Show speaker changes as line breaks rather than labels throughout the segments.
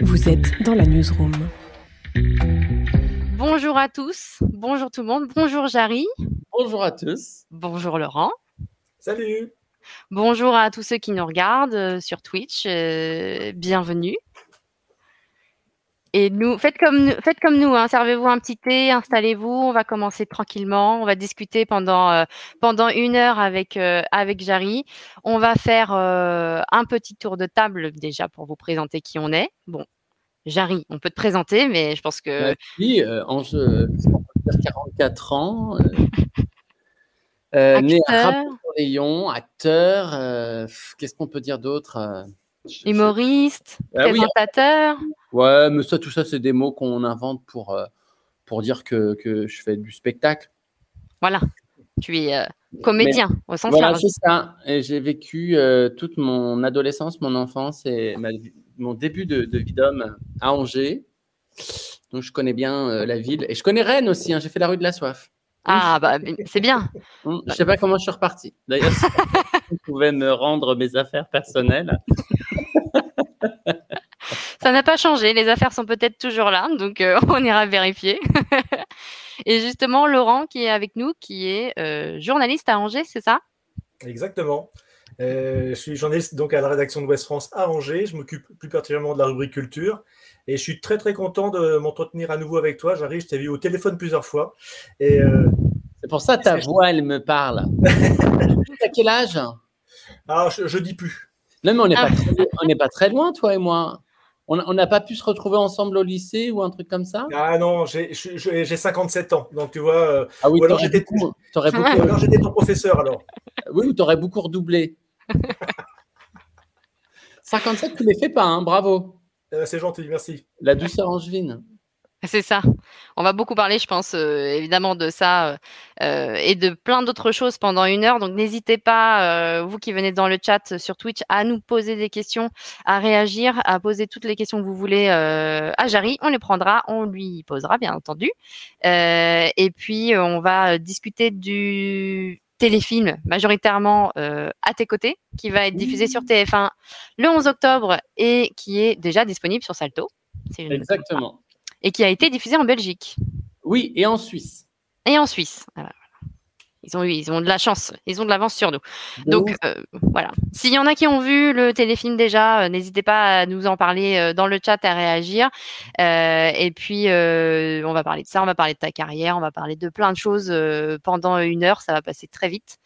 Vous êtes dans la newsroom.
Bonjour à tous, bonjour tout le monde, bonjour Jarry.
Bonjour à tous.
Bonjour Laurent.
Salut.
Bonjour à tous ceux qui nous regardent euh, sur Twitch. euh, bienvenue. Et nous, faites comme, nous- faites comme nous, hein, servez-vous un petit thé, installez-vous, on va commencer tranquillement, on va discuter pendant, euh, pendant une heure avec, euh, avec Jarry. On va faire euh, un petit tour de table déjà pour vous présenter qui on est. Bon, Jarry, on peut te présenter, mais je pense que...
Euh, Ange, euh, on peut dire 44 ans, né à
Acteur.
Qu'est-ce qu'on peut dire d'autre
Humoriste,
Ah oui,
présentateur.
Ouais, mais ça, tout ça, c'est des mots qu'on invente pour, euh, pour dire que, que je fais du spectacle.
Voilà, tu es euh, comédien au sens
Voilà,
large.
c'est ça. Et j'ai vécu euh, toute mon adolescence, mon enfance et ma mon début de, de vie d'homme à Angers. Donc, je connais bien la ville. Et je connais Rennes aussi. hein, J'ai fait la rue de la soif.
Ah, bah, c'est bien.
Hum, Je sais pas comment je suis reparti. D'ailleurs, si vous pouvez me rendre mes affaires personnelles.
Ça n'a pas changé. Les affaires sont peut-être toujours là, donc euh, on ira vérifier. Et justement, Laurent qui est avec nous, qui est euh, journaliste à Angers, c'est ça?
Exactement. Euh, je suis journaliste donc à la rédaction de West France à Angers. Je m'occupe plus particulièrement de la rubrique culture. Et je suis très très content de m'entretenir à nouveau avec toi. J'arrive, je t'ai vu au téléphone plusieurs fois. Et euh,
C'est pour ça ta voix, elle me parle. à quel âge?
Ah, je, je dis plus.
Non, mais on n'est
Ah.
pas, très- on n'est pas très loin, toi et moi. On on n'a pas pu se retrouver ensemble au lycée ou un truc comme ça?
Ah non, j'ai je- je- j'ai 57 ans. Donc tu vois, euh,
Ah oui,
Ou alors j'étais-
beaucoup,
ton professeur alors.
oui, ou t'aurais beaucoup redoublé. 57, tu les fais pas, hein, bravo.
Euh, C'est gentil, merci.
La douceur angevine.
C'est ça. On va beaucoup parler, je pense, euh, évidemment de ça euh, euh, et de plein d'autres choses pendant une heure. Donc n'hésitez pas, euh, vous qui venez dans le chat sur Twitch, à nous poser des questions, à réagir, à poser toutes les questions que vous voulez euh, à Jarry. On les prendra, on lui posera, bien entendu. Euh, et puis euh, on va discuter du téléfilm majoritairement euh, à tes côtés, qui va être diffusé sur TF1 le 11 octobre et qui est déjà disponible sur Salto. si
Exactement.
Et qui a été diffusé en Belgique
Oui, et en Suisse.
et en Suisse. Ils ont eu, ils ont de la chance, ils ont de l'avance sur nous.
De
Donc euh, voilà. S'il y en a qui ont vu le téléfilm déjà, euh, n'hésitez pas à nous en parler euh, dans le chat, à réagir. Et puis on va parler de ça, on va parler de ta carrière, on va parler de plein de choses pendant une heure. Ça va passer très vite.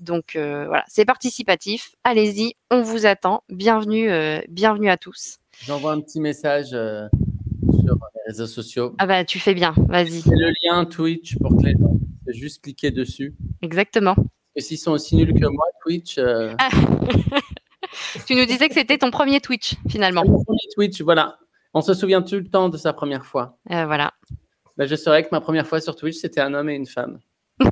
Donc voilà, c'est participatif. Allez-y, on vous attend. Bienvenue, bienvenue à tous.
J'envoie un petit message sur réseaux sociaux.
Ah bah tu fais bien. Vas-y.
C'est le lien Twitch pour que les gens puissent juste cliquer dessus.
Exactement.
Et s'ils sont aussi nuls que moi, Twitch, euh,
Tu nous disais que c'était ton premier Twitch finalement.
mon premier Twitch, voilà. On se souvient tout le temps de sa première fois.
Euh, voilà.
Ben, je saurais que ma première fois sur Twitch, c'était un homme et une femme.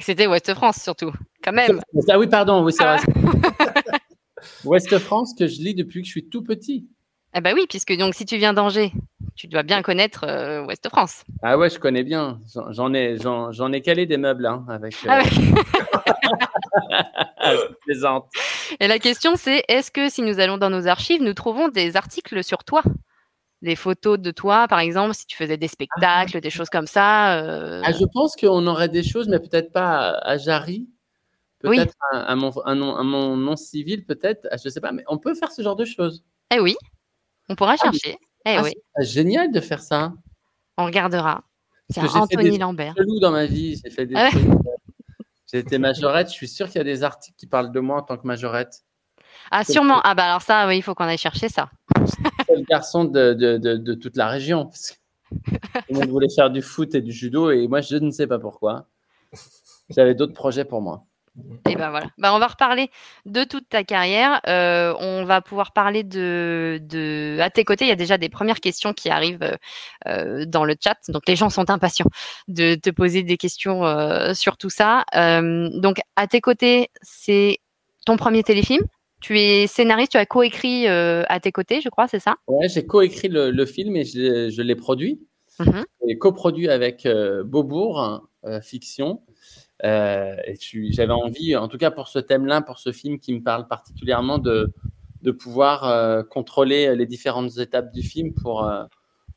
C'était Ouest France surtout, quand même.
Ah oui, pardon, oui, c'est vrai. Ouest France que je lis depuis que je suis tout petit.
Ah bah oui, puisque donc si tu viens d'Angers, tu dois bien connaître euh, Ouest France.
Ah ouais, je connais bien. J'en- ai, j'en, j'en ai calé des meubles hein, avec. euh,
Ah ouais.
je plaisante.
Et la question c'est, est-ce que si nous allons dans nos archives, nous trouvons des articles sur toi? Des photos de toi, par exemple, si tu faisais des spectacles, des choses comme ça. euh,
Ah, je pense qu'on aurait des choses, mais peut-être pas à, à Jarry.
Oui.
Peut-être à, à mon, à nom, à mon nom civil, peut-être. Ah, Je sais pas, mais on peut faire ce genre de choses.
Eh oui, on pourra
Ah
chercher. Eh
Ah,
oui,
c'est génial de faire ça.
on regardera. Tiens,
Parce que j'ai fait
Anthony
des
Lambert.
dans ma vie. J'ai fait des
Ah ouais.
trucs, J'ai été majorette. Je suis sûr qu'il y a des articles qui parlent de moi en tant que majorette.
Ah sûrement. Ah bah alors ça, oui, il faut qu'on aille chercher ça.
C'est le garçon de, de, de, de toute la région. Parce que tout le monde voulait faire du foot et du judo et moi, je ne sais pas pourquoi. J'avais d'autres projets pour moi.
Et ben voilà. Bah, on va reparler de toute ta carrière. Euh, on va pouvoir parler de, de. À tes côtés, il y a déjà des premières questions qui arrivent euh, euh, dans le chat. Donc les gens sont impatients de te poser des questions euh, sur tout ça. Donc à tes côtés, c'est ton premier téléfilm. Tu es scénariste, tu as coécrit à tes côtés, je crois, c'est ça?
Ouais, j'ai coécrit le, le film et je, l'ai- je l'ai produit. J'ai coproduit avec Beaubourg Fiction. Euh, j'avais envie, en tout cas pour ce thème-là, pour ce film qui me parle particulièrement, de, pouvoir euh, contrôler les différentes étapes du film pour, euh,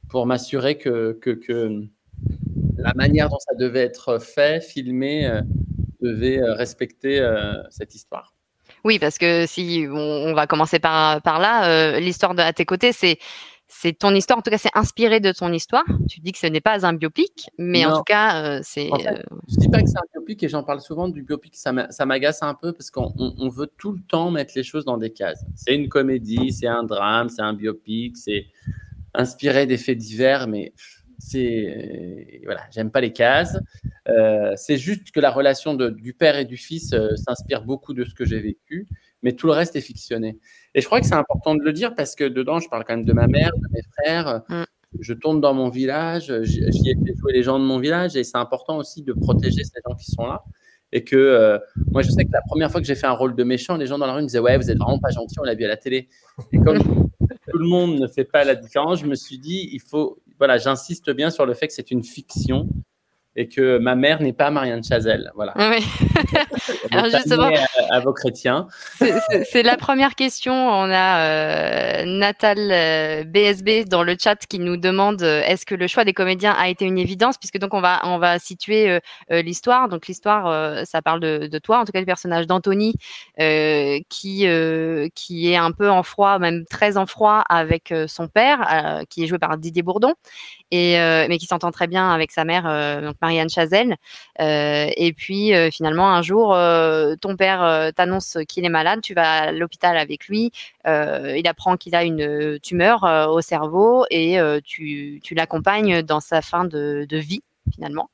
pour m'assurer que, que, la manière dont ça devait être fait, filmé, devait respecter cette histoire.
Oui, parce que si on, va commencer par, par là, l'histoire à tes côtés, c'est c'est ton histoire, en tout cas, c'est inspiré de ton histoire. Tu dis que ce n'est pas un biopic, mais en tout cas, euh, c'est.
En fait, je dis pas que c'est un biopic et j'en parle souvent du biopic. Ça m'agace un peu parce qu'on on veut tout le temps mettre les choses dans des cases. C'est une comédie, c'est un drame, c'est un biopic, c'est inspiré des faits divers, mais c'est voilà, j'aime pas les cases. Euh, c'est juste que la relation de, du père et du fils euh, s'inspire beaucoup de ce que j'ai vécu, mais tout le reste est fictionné. Et je crois que c'est important de le dire parce que dedans, je parle quand même de ma mère, de mes frères. Mm. Je tourne dans mon village, j'y ai fait jouer les gens de mon village et c'est important aussi de protéger ces gens qui sont là. Et que euh, moi, je sais que la première fois que j'ai fait un rôle de méchant, les gens dans la rue me disaient Ouais, vous êtes vraiment pas gentil, on l'a vu à la télé. Et comme tout le monde ne fait pas la différence, je me suis dit Il faut, voilà, j'insiste bien sur le fait que c'est une fiction et que ma mère n'est pas Marianne Chazelle. Voilà.
Oui. Alors justement,
à, vos chrétiens.
C'est la première question. On a euh, Natal BSB euh, dans le chat qui nous demande euh, est-ce que le choix des comédiens a été une évidence? Puisque donc on va on va situer euh, l'histoire. Donc l'histoire, ça parle de, de, toi, en tout cas du personnage d'Anthony qui qui est un peu en froid, même très en froid avec son père, qui est joué par Didier Bourdon et mais qui s'entend très bien avec sa mère, donc Marianne Chazelle. Euh, et puis euh, finalement, un jour, euh, ton père t'annonce qu'il est malade, tu vas à l'hôpital avec lui, il apprend qu'il a une tumeur au cerveau et tu, tu l'accompagnes dans sa fin de, de vie finalement.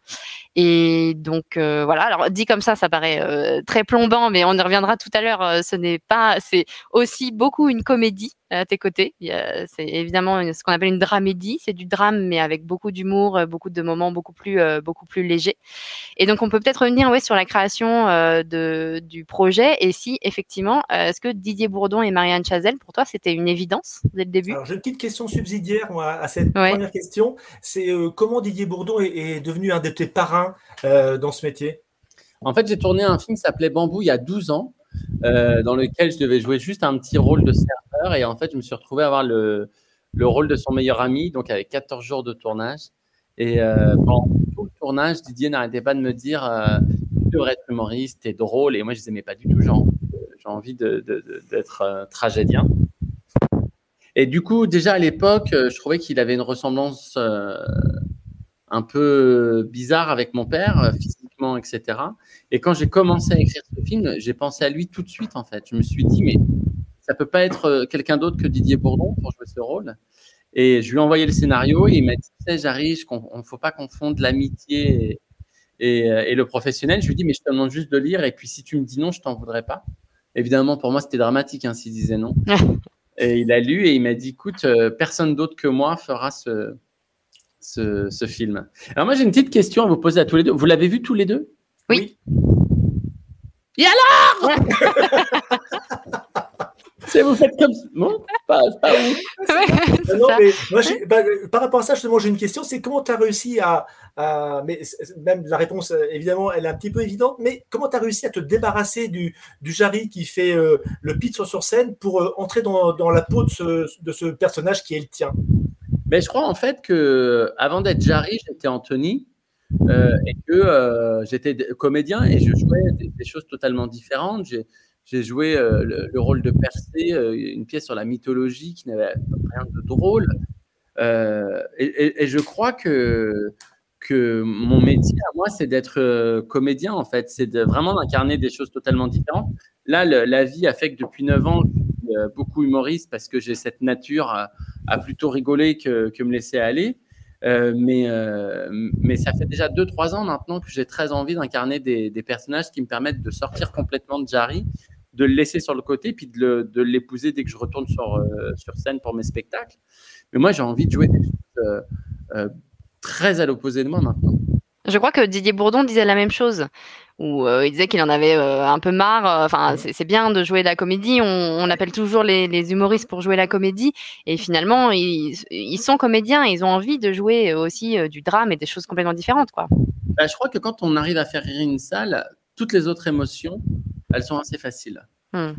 Et donc voilà. Alors dit comme ça, ça paraît très plombant, mais on y reviendra tout à l'heure. ce n'est pas, c'est aussi beaucoup une comédie à tes côtés. C'est évidemment ce qu'on appelle une dramédie. C'est du drame, mais avec beaucoup d'humour, euh, beaucoup de moments beaucoup plus, euh, beaucoup plus légers. Et donc, on peut peut-être revenir ouais, sur la création euh, de, du projet. Et si, effectivement, est-ce que Didier Bourdon et Marianne Chazelle, pour toi, c'était une évidence dès le début?
Alors, j'ai une petite question subsidiaire à cette première question. C'est comment Didier Bourdon est, devenu un de tes parrains dans ce métier?
En fait, j'ai tourné un film qui s'appelait Bambou il y a 12 ans. Euh, dans lequel je devais jouer juste un petit rôle de serveur. Et en fait, je me suis retrouvé à avoir le, le rôle de son meilleur ami, donc avec 14 jours de tournage. Et euh, pendant tout le tournage, Didier n'arrêtait pas de me dire euh, Tu devrais être humoriste, t'es drôle. Et moi, je ne aimais pas du tout. J'ai envie d'être de, tragédien. Et du coup, déjà à l'époque, je trouvais qu'il avait une ressemblance un peu bizarre avec mon père, physiquement, etc. Et quand j'ai commencé à écrire ce film, j'ai pensé à lui tout de suite, en fait. Je me suis dit, mais ça peut pas être euh, quelqu'un d'autre que Didier Bourdon pour jouer ce rôle. Et je lui ai envoyé le scénario et il m'a dit, tu sais, j'arrive, on ne faut pas confondre l'amitié et, euh, et, le professionnel. Je lui ai dit, mais je te demande juste de lire et puis si tu me dis non, je t'en voudrais pas. Évidemment, pour moi, c'était dramatique hein, s'il disait non. et il a lu et il m'a dit, écoute, euh, personne d'autre que moi fera ce, ce, ce, film. Alors moi, j'ai une petite question à vous poser à tous les deux. Vous l'avez vu tous les deux?
Oui.
Et alors? C'est vous faites comme non pas, pas
non, mais moi, bah, par rapport à ça, justement, j'ai une question. C'est comment tu as réussi à, mais même la réponse, évidemment, elle est un petit peu évidente. Mais comment tu as réussi à te débarrasser du, du Jarry qui fait euh, le pitch sur scène pour euh, entrer dans, dans, la peau de ce, de ce, personnage qui est le tien?
Mais ben, je crois en fait que avant d'être Jarry, j'étais Anthony. Euh, et que euh, j'étais comédien et je jouais des, choses totalement différentes. J'ai joué euh, le, rôle de Persée, une pièce sur la mythologie qui n'avait rien de drôle. Et, je crois que, que mon métier à moi, c'est d'être comédien en fait. C'est vraiment d'incarner des choses totalement différentes. Là, la vie a fait que depuis 9 ans, je beaucoup humoriste parce que j'ai cette nature à, plutôt rigoler que, que me laisser aller. Euh, mais, euh, mais ça fait déjà 2-3 ans maintenant que j'ai très envie d'incarner des, personnages qui me permettent de sortir complètement de Jarry, de le laisser sur le côté, puis de l'épouser dès que je retourne sur, euh, sur scène pour mes spectacles. Mais moi, j'ai envie de jouer des choses très à l'opposé de moi maintenant.
Je crois que Didier Bourdon disait la même chose où euh, il disait qu'il en avait euh, un peu marre. Euh, enfin, c'est bien de jouer de la comédie. On, appelle toujours les, humoristes pour jouer la comédie. Et finalement, ils, sont comédiens et ils ont envie de jouer aussi du drame et des choses complètement différentes. Quoi.
Bah, je crois que quand on arrive à faire rire une salle, toutes les autres émotions, elles sont assez faciles. Hmm.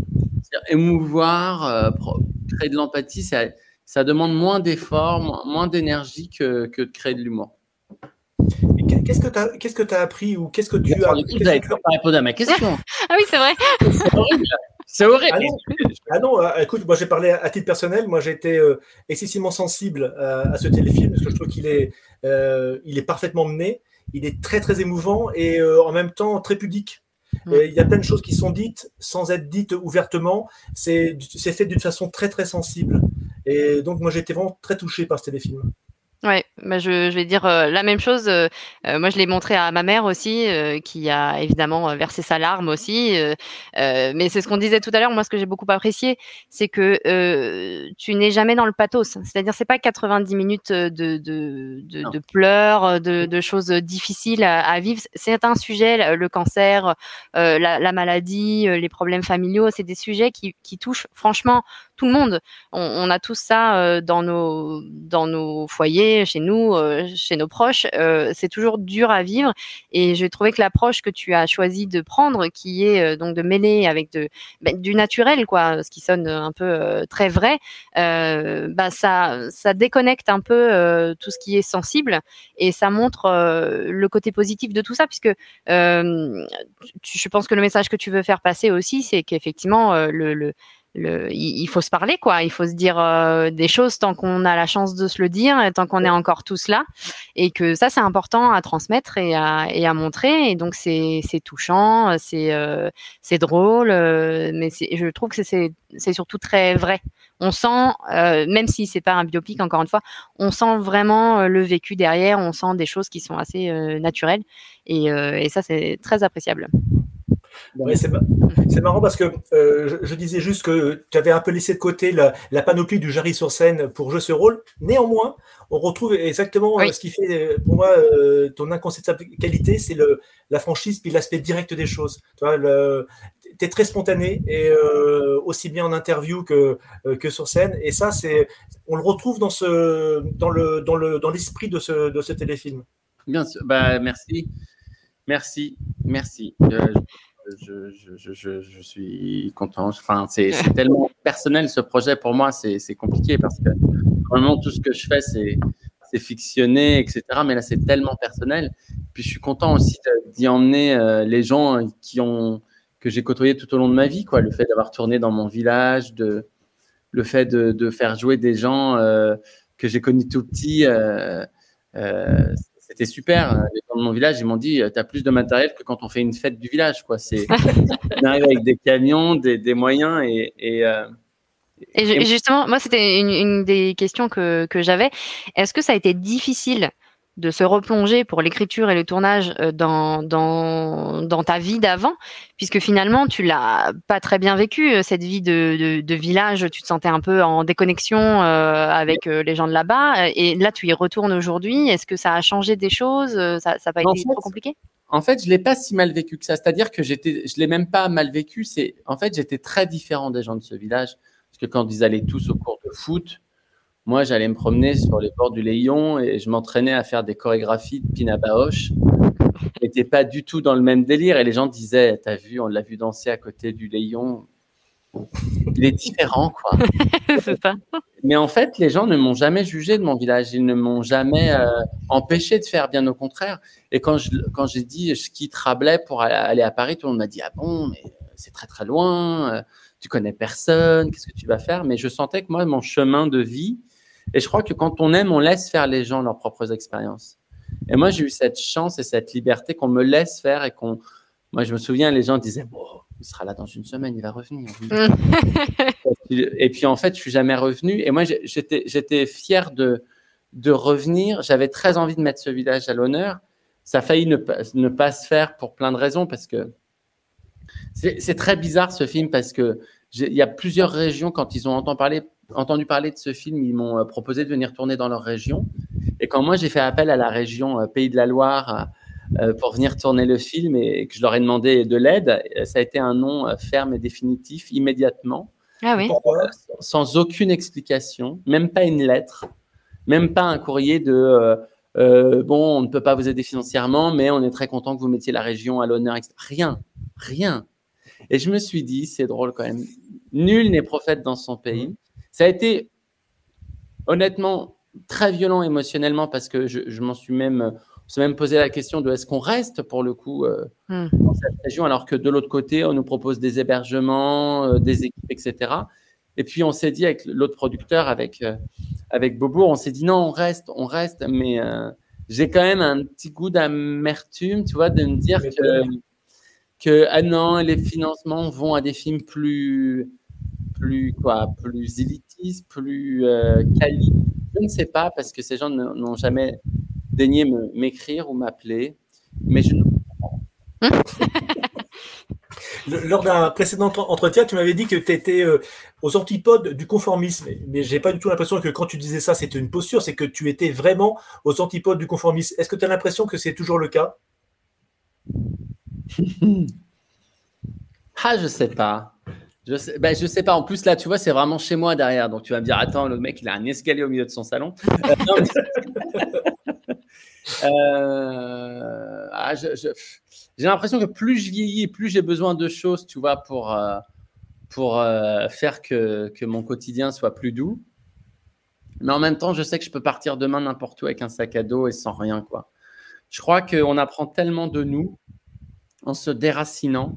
émouvoir, créer de l'empathie, ça, ça demande moins d'efforts, moins, d'énergie que, que de créer de l'humour.
Qu'est-ce que tu as, qu'est-ce que as appris ou qu'est-ce que tu as.
Vous n'avez toujours pas répondu à ma question.
ah oui, c'est vrai.
c'est horrible. C'est horrible.
Ah non, ah euh, écoute, moi j'ai parlé à, titre personnel. Moi j'ai été euh, excessivement sensible euh, à, ce téléfilm parce que je trouve qu'il est, il est parfaitement mené. Il est très très émouvant et en même temps très pudique. Mm. Il y a plein de choses qui sont dites sans être dites ouvertement. C'est fait d'une façon très très sensible. Et donc moi j'ai été vraiment très touché par ce téléfilm.
Ouais, bah je, je vais dire euh, la même chose. Euh, euh, moi, je l'ai montré à ma mère aussi, qui a évidemment versé sa larme aussi. mais c'est ce qu'on disait tout à l'heure. Moi, ce que j'ai beaucoup apprécié, c'est que tu n'es jamais dans le pathos. C'est-à-dire, c'est pas 90 minutes de, de, de, de pleurs, de, de, choses difficiles à, à vivre. C'est un sujet, le cancer, la, la, maladie, les problèmes familiaux. C'est des sujets qui, qui touchent franchement tout le monde. On, a tous ça dans nos dans nos foyers chez nous, euh, chez nos proches, euh, c'est toujours dur à vivre. Et j'ai trouvé que l'approche que tu as choisi de prendre, qui est euh, donc de mêler avec de, ben, du naturel, quoi, ce qui sonne un peu très vrai, bah ça, ça déconnecte un peu tout ce qui est sensible et ça montre le côté positif de tout ça, puisque je pense que le message que tu veux faire passer aussi, c'est qu'effectivement le il, faut se parler, quoi. Il faut se dire euh, des choses tant qu'on a la chance de se le dire, et tant qu'on est encore tous là, et que ça c'est important à transmettre et à, et à montrer. Et donc c'est touchant, c'est euh, drôle, euh, mais je trouve que c'est surtout très vrai. On sent, même si c'est pas un biopic encore une fois, on sent vraiment le vécu derrière, on sent des choses qui sont assez naturelles, et, et ça c'est très appréciable
c'est marrant parce que euh, je, disais juste que tu avais un peu laissé de côté la, panoplie du Jarry sur scène pour jouer ce rôle. Néanmoins, on retrouve exactement euh, ce qui fait pour moi euh, ton incontestable qualité, c'est la franchise puis l'aspect direct des choses. Tu es très spontané et aussi bien en interview que, que sur scène. Et ça, c'est, on le retrouve dans ce, dans le, dans le, dans l'esprit de ce, de ce téléfilm.
Bien sûr. Bah, merci. Merci. Merci je, suis content. Enfin, c'est tellement personnel ce projet pour moi, c'est compliqué parce que vraiment tout ce que je fais, c'est fictionné, etc. Mais là, c'est tellement personnel. Puis je suis content aussi d'y emmener euh, les gens qui ont que j'ai côtoyé tout au long de ma vie, quoi. Le fait d'avoir tourné dans mon village, de le fait de, faire jouer des gens euh, que j'ai connus tout petit. Euh, c'était super. Les gens de mon village, ils m'ont dit, tu as plus de matériel que quand on fait une fête du village. Quoi. C'est, on arrive avec des camions, des, moyens et, et,
euh, et, justement, moi, c'était une, une, des questions que, que j'avais. Est-ce que ça a été difficile de se replonger pour l'écriture et le tournage euh, dans, dans, dans ta vie d'avant, puisque finalement, tu l'as pas très bien vécu, euh, cette vie de, de, village, tu te sentais un peu en déconnexion euh, avec les gens de là-bas, et là, tu y retournes aujourd'hui. Est-ce que ça a changé des choses Ça n'a pas été trop compliqué?
en fait, je l'ai pas si mal vécu que ça. C'est-à-dire que j'étais, je l'ai même pas mal vécu. C'est, en fait, j'étais très différent des gens de ce village, parce que quand ils allaient tous au cours de foot, moi, j'allais me promener sur les bords du Léon et je m'entraînais à faire des chorégraphies de Pina Bausch. J'étais pas du tout dans le même délire et les gens disaient, t'as vu, on l'a vu danser à côté du Léon. Il est différent, quoi. Mais en fait, les gens ne m'ont jamais jugé de mon village. Ils ne m'ont jamais euh, empêché de faire, bien au contraire. Et quand je, quand j'ai dit je quitte Rabelais pour aller à Paris, tout le monde m'a dit ah bon, mais c'est très très loin. Euh, tu connais personne. Qu'est-ce que tu vas faire Mais je sentais que moi, mon chemin de vie, et je crois que quand on aime, on laisse faire les gens leurs propres expériences. Et moi, j'ai eu cette chance et cette liberté qu'on me laisse faire et qu'on. Moi, je me souviens, les gens disaient Bon, il sera là dans une semaine, il va revenir. et puis, en fait, je suis jamais revenu. Et moi, j'étais fier de, de revenir. J'avais très envie de mettre ce village à l'honneur. Ça a failli ne, ne pas se faire pour plein de raisons parce que c'est très bizarre ce film parce que il y a plusieurs régions, quand ils ont entendu parler, entendu parler de ce film, ils m'ont euh, proposé de venir tourner dans leur région. Et quand moi, j'ai fait appel à la région euh, Pays de la Loire euh, pour venir tourner le film et que je leur ai demandé de l'aide, ça a été un nom ferme et définitif immédiatement.
Ah oui.
sans aucune explication, même pas une lettre, même pas un courrier de bon, on ne peut pas vous aider financièrement, mais on est très content que vous mettiez la région à l'honneur. Rien, rien. Et je me suis dit, c'est drôle quand même, Nul n'est prophète dans son pays. Ça a été honnêtement très violent émotionnellement parce que je, je m'en suis même, on s'est même posé la question de est-ce qu'on reste pour le coup euh,
Hmm.
dans cette région alors que de l'autre côté on nous propose des hébergements, euh, des équipes, etc. Et puis on s'est dit avec l'autre producteur, avec euh, avec Bobo, on s'est dit non, on reste, on reste, mais euh, j'ai quand même un petit goût d'amertume, tu vois, de me dire que que ah non, les financements vont à des films plus plus quoi, plus élitistes, plus euh, quali. Je ne sais pas parce que ces gens ne- n'ont jamais daigné m'écrire ou m'appeler, mais je
Le- Lors d'un précédent entre- entretien, tu m'avais dit que tu étais euh, aux antipodes du conformisme. Mais j'ai pas du tout l'impression que quand tu disais ça, c'était une posture, c'est que tu étais vraiment aux antipodes du conformisme. Est-ce que tu as l'impression que c'est toujours le cas?
Ah, je sais pas. Je sais, ben, sais pas. En plus, là, tu vois, c'est vraiment chez moi derrière. Donc, tu vas me dire, attends, le mec, il a un escalier au milieu de son salon. Euh, ah, J'ai l'impression que plus je vieillis, plus j'ai besoin de choses, tu vois, pour, euh, pour euh, faire que, que mon quotidien soit plus doux. Mais en même temps, je sais que je peux partir demain n'importe où avec un sac à dos et sans rien, quoi. Je crois qu'on apprend tellement de nous en se déracinant,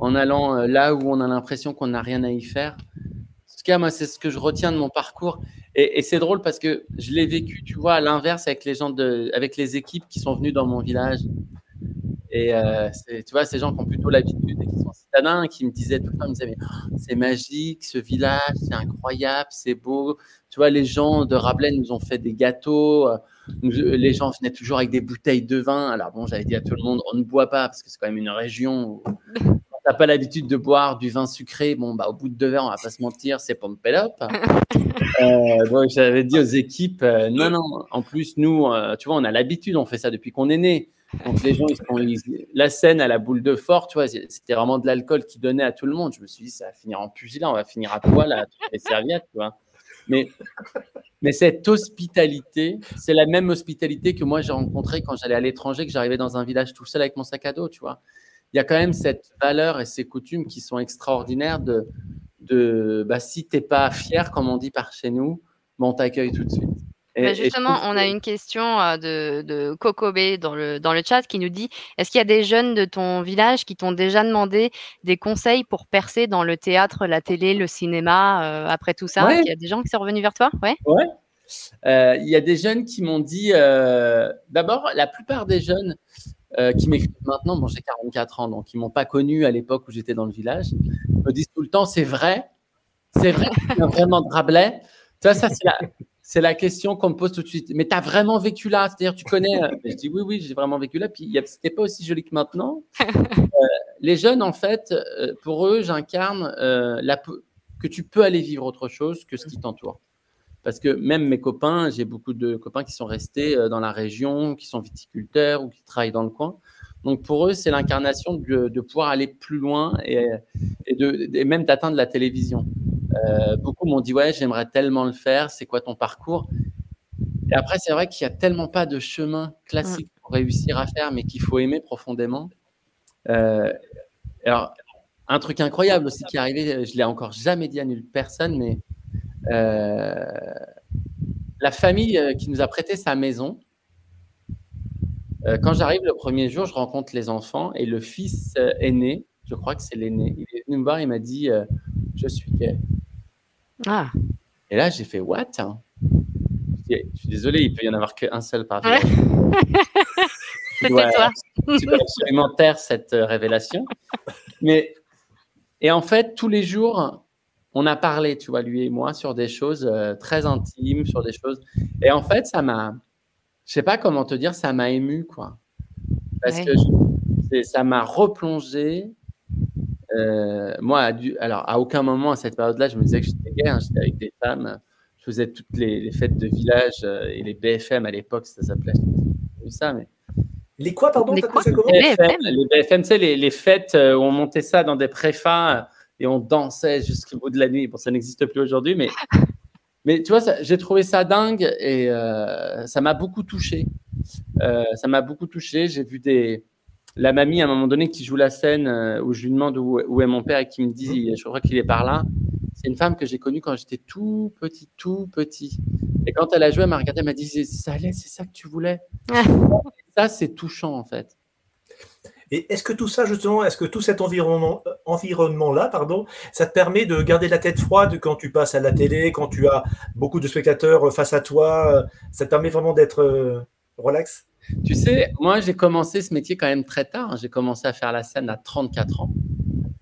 en allant euh, là où on a l'impression qu'on n'a rien à y faire. En tout cas, moi, c'est ce que je retiens de mon parcours. Et, c'est drôle parce que je l'ai vécu, tu vois, à l'inverse avec les gens de, avec les équipes qui sont venues dans mon village. Et euh, tu vois, ces gens qui ont plutôt l'habitude et qui sont citadins, qui me disaient tout le temps, ils me disaient, c'est magique, ce village, c'est incroyable, c'est beau. Tu vois, les gens de Rabelais nous ont fait des gâteaux. euh, les gens venaient toujours avec des bouteilles de vin. Alors bon, j'avais dit à tout le monde, on ne boit pas parce que c'est quand même une région t'as pas l'habitude de boire du vin sucré? Bon, bah au bout de deux verres, on va pas se mentir, c'est pompe up. Euh, donc j'avais dit aux équipes, euh, non, non. En plus, nous, euh, tu vois, on a l'habitude, on fait ça depuis qu'on est né. Donc les gens, ils sont, ils- la scène à la boule de fort, tu vois, c'était vraiment de l'alcool qui donnait à tout le monde. Je me suis dit, ça va finir en pugilat, on va finir à poil à toutes les serviettes, tu vois. Mais, mais cette hospitalité, c'est la même hospitalité que moi j'ai rencontrée quand j'allais à l'étranger, que j'arrivais dans un village tout seul avec mon sac à dos, tu vois. Il y a quand même cette valeur et ces coutumes qui sont extraordinaires de, de bah, si t'es pas fier, comme on dit par chez nous, bon, on t'accueille tout de suite. Et-
Bah, justement, on a une question euh, de, de dans le, dans le chat qui nous dit Est-ce qu'il y a des jeunes de ton village qui t'ont déjà demandé des conseils pour percer dans le théâtre, la télé, le cinéma euh, après tout ça?
Ouais.
Qu'il y a des gens qui sont revenus vers toi? Ouais.
Ouais. Euh, Il y a des jeunes qui m'ont dit, euh, d'abord, la plupart des jeunes euh, qui m'écrivent maintenant, bon, j'ai 44 ans, donc ils m'ont pas connu à l'époque où j'étais dans le village, me disent tout le temps, c'est vrai, c'est vrai, vraiment de Rabelais. Tu vois, ça, c'est la, c'est la question qu'on me pose tout de suite. Mais tu as vraiment vécu là? C'est-à-dire, tu connais euh, Je dis oui, oui, j'ai vraiment vécu là. Puis, c'était pas aussi joli que maintenant. Euh, les jeunes, en fait, pour eux, j'incarne euh, la, que tu peux aller vivre autre chose que ce qui t'entoure. Parce que même mes copains, j'ai beaucoup de copains qui sont restés euh, dans la région, qui sont viticulteurs ou qui travaillent dans le coin. Donc pour eux, c'est l'incarnation de, de pouvoir aller plus loin et, et, de, et même d'atteindre la télévision. Euh, beaucoup m'ont dit ouais, j'aimerais tellement le faire. C'est quoi ton parcours? Et après, c'est vrai qu'il n'y a tellement pas de chemin classique pour réussir à faire, mais qu'il faut aimer profondément. Euh, alors, un truc incroyable aussi qui est arrivé, je l'ai encore jamais dit à nulle personne, mais euh, la famille euh, qui nous a prêté sa maison. euh, quand j'arrive le premier jour, je rencontre les enfants et le fils aîné, je crois que c'est l'aîné, il est venu me voir, il m'a dit euh, Je suis gay.
Ah.
Et là, j'ai fait What hein je, dis, je suis désolé, il peut y en avoir qu'un seul par
Ouais. C'était toi.
tu dois absolument taire cette révélation. Mais, et en fait, tous les jours, on a parlé, tu vois, lui et moi, sur des choses euh, très intimes, sur des choses. Et en fait, ça m'a, je sais pas comment te dire, ça m'a ému, quoi. Parce
Ouais.
que je- ça m'a replongé. Euh, moi, à du- alors, à aucun moment à cette période-là, je me disais que j'étais gay, hein, j'étais avec des femmes. Je faisais toutes les, les fêtes de village euh, et les BFM à l'époque, ça s'appelait. ça, mais
Les quoi, pardon
Les quoi Les
BFM,
BFM.
tu sais, les, les fêtes où on montait ça dans des préfats euh, et on dansait jusqu'au bout de la nuit. Bon, ça n'existe plus aujourd'hui, mais, mais tu vois, j'ai trouvé ça dingue et euh, ça m'a beaucoup touché. Euh, ça m'a beaucoup touché. J'ai vu des, la mamie, à un moment donné, qui joue la scène où je lui demande où, est mon père et qui me dit, je crois qu'il est par là. C'est une femme que j'ai connue quand j'étais tout petit, tout petit. Et quand elle a joué, elle m'a regardé, elle m'a dit, ça allait, c'est ça que tu voulais? ça, c'est touchant, en fait.
Et est-ce que tout ça, justement, est-ce que tout cet environnement, euh, environnement-là, pardon, ça te permet de garder la tête froide quand tu passes à la télé, quand tu as beaucoup de spectateurs face à toi euh, Ça te permet vraiment d'être euh, relax?
Tu sais, moi, j'ai commencé ce métier quand même très tard. J'ai commencé à faire la scène à 34 ans.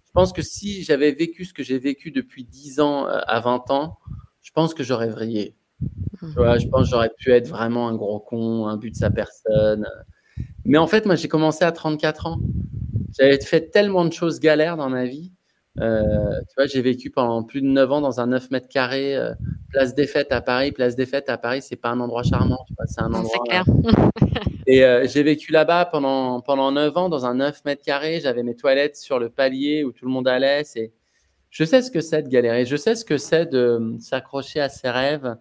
Je pense que si j'avais vécu ce que j'ai vécu depuis 10 ans à 20 ans, je pense que j'aurais vrillé. Tu vois, je pense que j'aurais pu être vraiment un gros con, un but de sa personne. Mais en fait, moi, j'ai commencé à 34 ans. J'avais fait tellement de choses galères dans ma vie. Euh, tu vois, j'ai vécu pendant plus de 9 ans dans un 9 mètres carrés, euh, place des fêtes à Paris. Place des fêtes à Paris, c'est pas un endroit charmant, tu vois, c'est un endroit.
Clair.
et euh, j'ai vécu là-bas pendant, pendant 9 ans dans un 9 mètres carrés. J'avais mes toilettes sur le palier où tout le monde allait. C'est... Je sais ce que c'est de galérer. Je sais ce que c'est de s'accrocher à ses rêves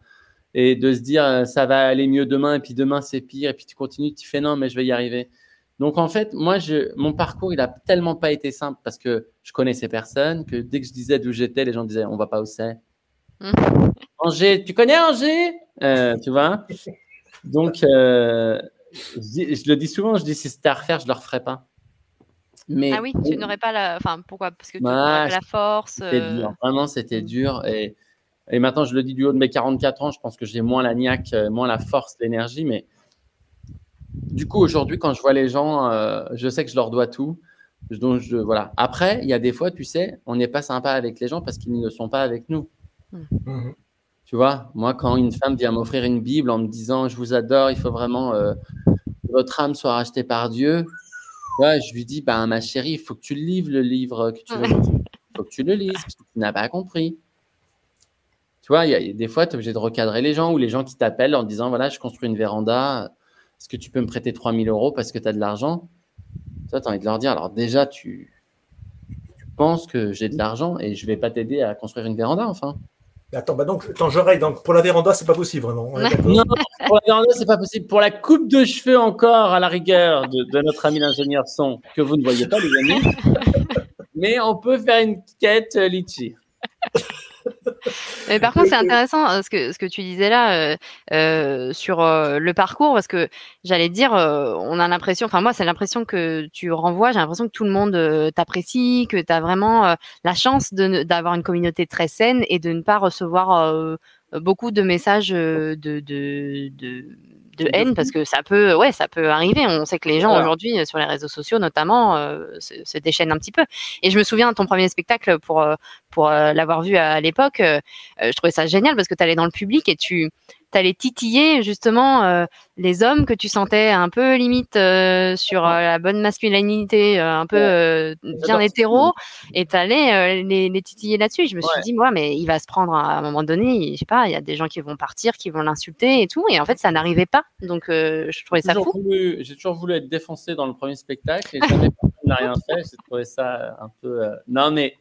et de se dire euh, ça va aller mieux demain et puis demain c'est pire et puis tu continues, tu fais non mais je vais y arriver. Donc en fait, moi, je, mon parcours, il a tellement pas été simple parce que je connais ces personnes que dès que je disais d'où j'étais, les gens disaient on va pas où c'est. Mmh. Angers, tu connais Angers? Euh, Tu vois? Donc euh, je, le dis souvent, je dis si c'était à refaire, je le referais pas.
Mais, ah oui, tu n'aurais pas la. Enfin, pourquoi? Parce que tu n'aurais pas la force.
C'était dur. Vraiment, c'était dur. Et et maintenant, je le dis du haut de mes 44 ans, je pense que j'ai moins la niaque, euh, moins la force, l'énergie. Mais du coup, aujourd'hui, quand je vois les gens, euh, je sais que je leur dois tout. Donc, je, voilà. Après, il y a des fois, tu sais, on n'est pas sympa avec les gens parce qu'ils ne sont pas avec nous. Mmh. Tu vois, moi, quand une femme vient m'offrir une Bible en me disant Je vous adore, il faut vraiment euh, que votre âme soit rachetée par Dieu, ouais, je lui dis bah, Ma chérie, il faut que tu livres le livre que tu veux. Il faut que tu le lises parce que tu n'as pas compris. Tu vois, il y a, des fois, tu es obligé de recadrer les gens ou les gens qui t'appellent en disant voilà, je construis une véranda, est-ce que tu peux me prêter 3000 euros parce que tu as de l'argent? Toi, tu as envie de leur dire alors déjà, tu, penses que j'ai de l'argent et je vais pas t'aider à construire une véranda, enfin.
Attends, bah donc, attends, j'oreille. Donc, pour la véranda, c'est pas possible, vraiment.
non, pour la véranda, c'est pas possible. Pour la coupe de cheveux, encore, à la rigueur, de, notre ami l'ingénieur son, que vous ne voyez pas, les amis. Mais on peut faire une quête euh, litchi.
Mais par contre, c'est intéressant euh, ce que, ce que tu disais là euh, euh, sur le parcours, parce que j'allais dire, on a l'impression, enfin moi, c'est l'impression que tu renvoies, j'ai l'impression que tout le monde t'apprécie, que tu as vraiment la chance d'avoir une communauté très saine et de ne pas recevoir beaucoup de messages de, de, de de haine parce que ça peut, ouais, ça peut arriver. On sait que les gens aujourd'hui euh, sur les réseaux sociaux notamment euh, se, déchaînent un petit peu. Et je me souviens de ton premier spectacle pour euh, pour l'avoir vu à, l'époque. je trouvais ça génial parce que tu allais dans le public et tu allais titiller justement euh, les hommes que tu sentais un peu limite euh, sur euh, la bonne masculinité, un peu bien hétéro, et tu allais les, les, titiller là-dessus. Je me suis dit, moi, mais il va se prendre à un moment donné, je sais pas, il y a des gens qui vont partir, qui vont l'insulter et tout, et en fait, ça n'arrivait pas. Donc, je trouvais ça fou.
J'ai toujours voulu être défoncé dans le premier spectacle et jamais n'a rien fait. J'ai trouvé ça un peu. Non, mais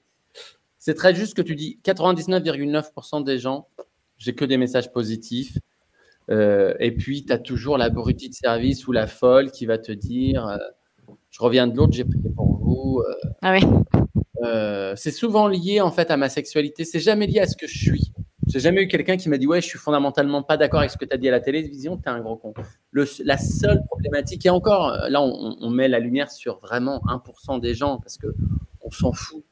c'est très juste que tu dis 99,9% des gens j'ai que des messages positifs. Euh, et puis, tu as toujours la l'abruti de service ou la folle qui va te dire euh, Je reviens de l'autre, j'ai prié pour vous. Euh.
ah oui.
c'est souvent lié en fait à ma sexualité. C'est jamais lié à ce que je suis. J'ai jamais eu quelqu'un qui m'a dit Ouais, je suis fondamentalement pas d'accord avec ce que tu as dit à la télévision, tu es un gros con. Le, la seule problématique, et encore, là, on, on, met la lumière sur vraiment 1% des gens parce qu'on s'en fout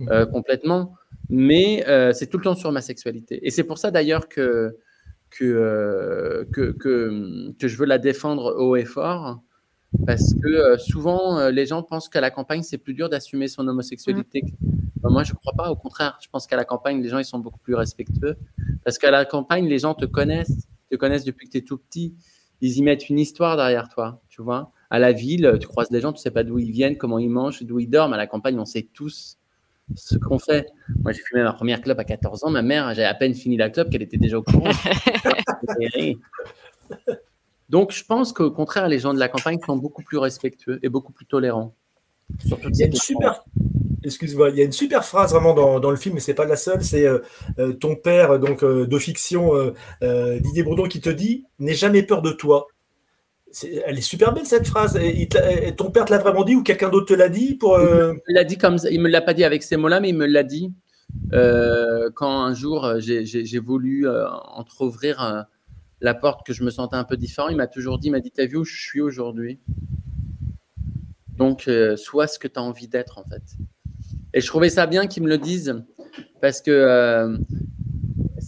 mmh. complètement mais euh, c'est tout le temps sur ma sexualité. Et c'est pour ça d'ailleurs que que, euh, que, que, que, je veux la défendre haut et fort, parce que euh, souvent les gens pensent qu'à la campagne, c'est plus dur d'assumer son homosexualité. Mmh. moi, je ne crois pas, au contraire, je pense qu'à la campagne, les gens ils sont beaucoup plus respectueux, parce qu'à la campagne, les gens te connaissent, te connaissent depuis que tu es tout petit, ils y mettent une histoire derrière toi, tu vois. À la ville, tu croises des gens, tu sais pas d'où ils viennent, comment ils mangent, d'où ils dorment. À la campagne, on sait tous ce qu'on fait. Moi, j'ai fumé ma première clope à 14 ans. Ma mère, j'ai à peine fini la clope qu'elle était déjà au courant. Donc, je pense qu'au contraire, les gens de la campagne sont beaucoup plus respectueux et beaucoup plus tolérants.
il y a une super, excuse-moi, il y a une super phrase vraiment dans, dans le film, mais c'est pas la seule. C'est euh, euh, ton père, donc euh, de fiction, Didier Bourdon, qui te dit "N'aie jamais peur de toi." Elle est super belle cette phrase. Et, ton père te l'a vraiment dit ou quelqu'un d'autre te l'a dit pour euh,
Il l'a me l'a pas dit avec ces mots-là, mais il me l'a dit euh, quand un jour euh, j'ai voulu entreouvrir la porte que je me sentais un peu différent. Il m'a toujours dit, il m'a dit, t'as vu où je suis aujourd'hui? Donc, sois ce que tu as envie d'être en fait. Et je trouvais ça bien qu'ils me le disent parce que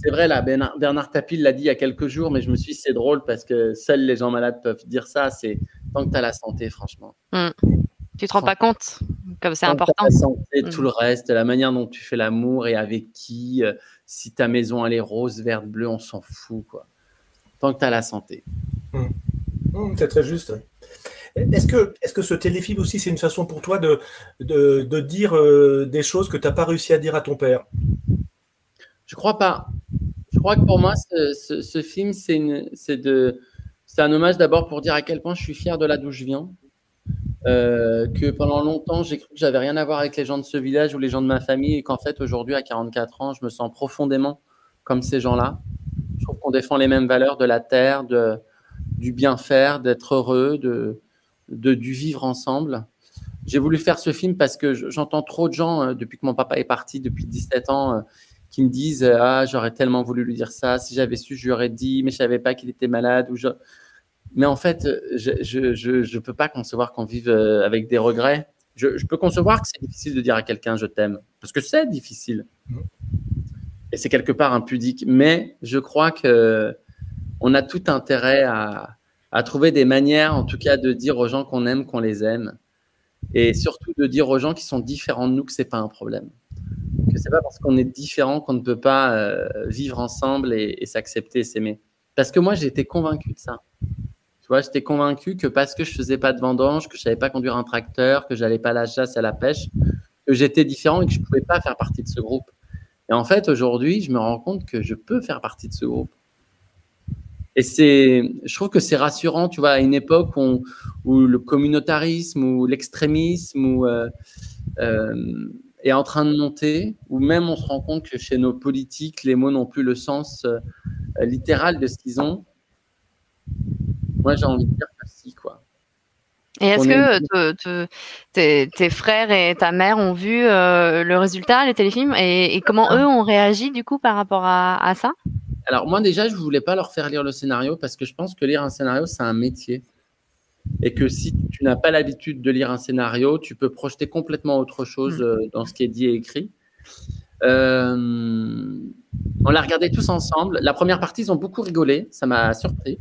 c'est vrai, là, Bernard, Tapie l'a dit il y a quelques jours, mais je me suis dit, c'est drôle parce que seuls les gens malades peuvent dire ça. C'est tant que tu as la santé, franchement.
Hmm. Tu te rends pas compte comme c'est important.
La santé, tout hmm. le reste, la manière dont tu fais l'amour et avec qui, euh, si ta maison elle est rose, verte, bleue, on s'en fout. Quoi. Tant que tu as la santé.
Hmm. c'est très juste. Est-ce que, est que ce téléfilm aussi, c'est une façon pour toi de, de, dire euh, des choses que tu n'as pas réussi à dire à ton père?
Je crois pas. Je crois que pour moi, ce, film, c'est un hommage d'abord pour dire à quel point je suis fier de là d'où je viens. Euh, que pendant longtemps, j'ai cru que j'avais rien à voir avec les gens de ce village ou les gens de ma famille, et qu'en fait, aujourd'hui, à 44 ans, je me sens profondément comme ces gens-là. Je trouve qu'on défend les mêmes valeurs de la terre, de, du bien faire, d'être heureux, de, de, du vivre ensemble. J'ai voulu faire ce film parce que j'entends trop de gens, euh, depuis que mon papa est parti, depuis 17 ans, euh, qui me disent Ah, j'aurais tellement voulu lui dire ça. Si j'avais su, je lui aurais dit, mais je savais pas qu'il était malade. Ou je... Mais en fait, je je, je, je peux pas concevoir qu'on vive euh, avec des regrets. Je, je peux concevoir que c'est difficile de dire à quelqu'un je t'aime. Parce que c'est difficile. Et c'est quelque part impudique. Mais je crois que on a tout intérêt à, à trouver des manières, en tout cas, de dire aux gens qu'on aime, qu'on les aime. Et surtout de dire aux gens qui sont différents de nous que c'est pas un problème que c'est pas parce qu'on est différent qu'on ne peut pas euh, vivre ensemble et, s'accepter et s'aimer. Parce que moi, j'étais convaincu de ça. Tu vois, j'étais convaincu que parce que je faisais pas de vendange, que je savais pas conduire un tracteur, que j'allais pas à la chasse, à la pêche, que j'étais différent et que je pouvais pas faire partie de ce groupe. Et en fait, aujourd'hui, je me rends compte que je peux faire partie de ce groupe. Et c'est, je trouve que c'est rassurant, tu vois, à une époque où, le communautarisme ou l'extrémisme ou euh, euh, est en train de monter, ou même on se rend compte que chez nos politiques, les mots n'ont plus le sens euh, littéral de ce qu'ils ont. Moi, j'ai envie de dire que si, quoi.
Et est-ce que tes, frères et ta mère ont vu euh, le résultat, les téléfilms, et, comment ah. eux ont réagi du coup par rapport à, à ça?
Alors moi déjà, je voulais pas leur faire lire le scénario parce que je pense que lire un scénario, c'est un métier et que si tu n'as pas l'habitude de lire un scénario, tu peux projeter complètement autre chose mm. euh, dans ce qui est dit et écrit. Euh, on l'a regardé tous ensemble. La première partie, ils ont beaucoup rigolé, ça m'a surpris.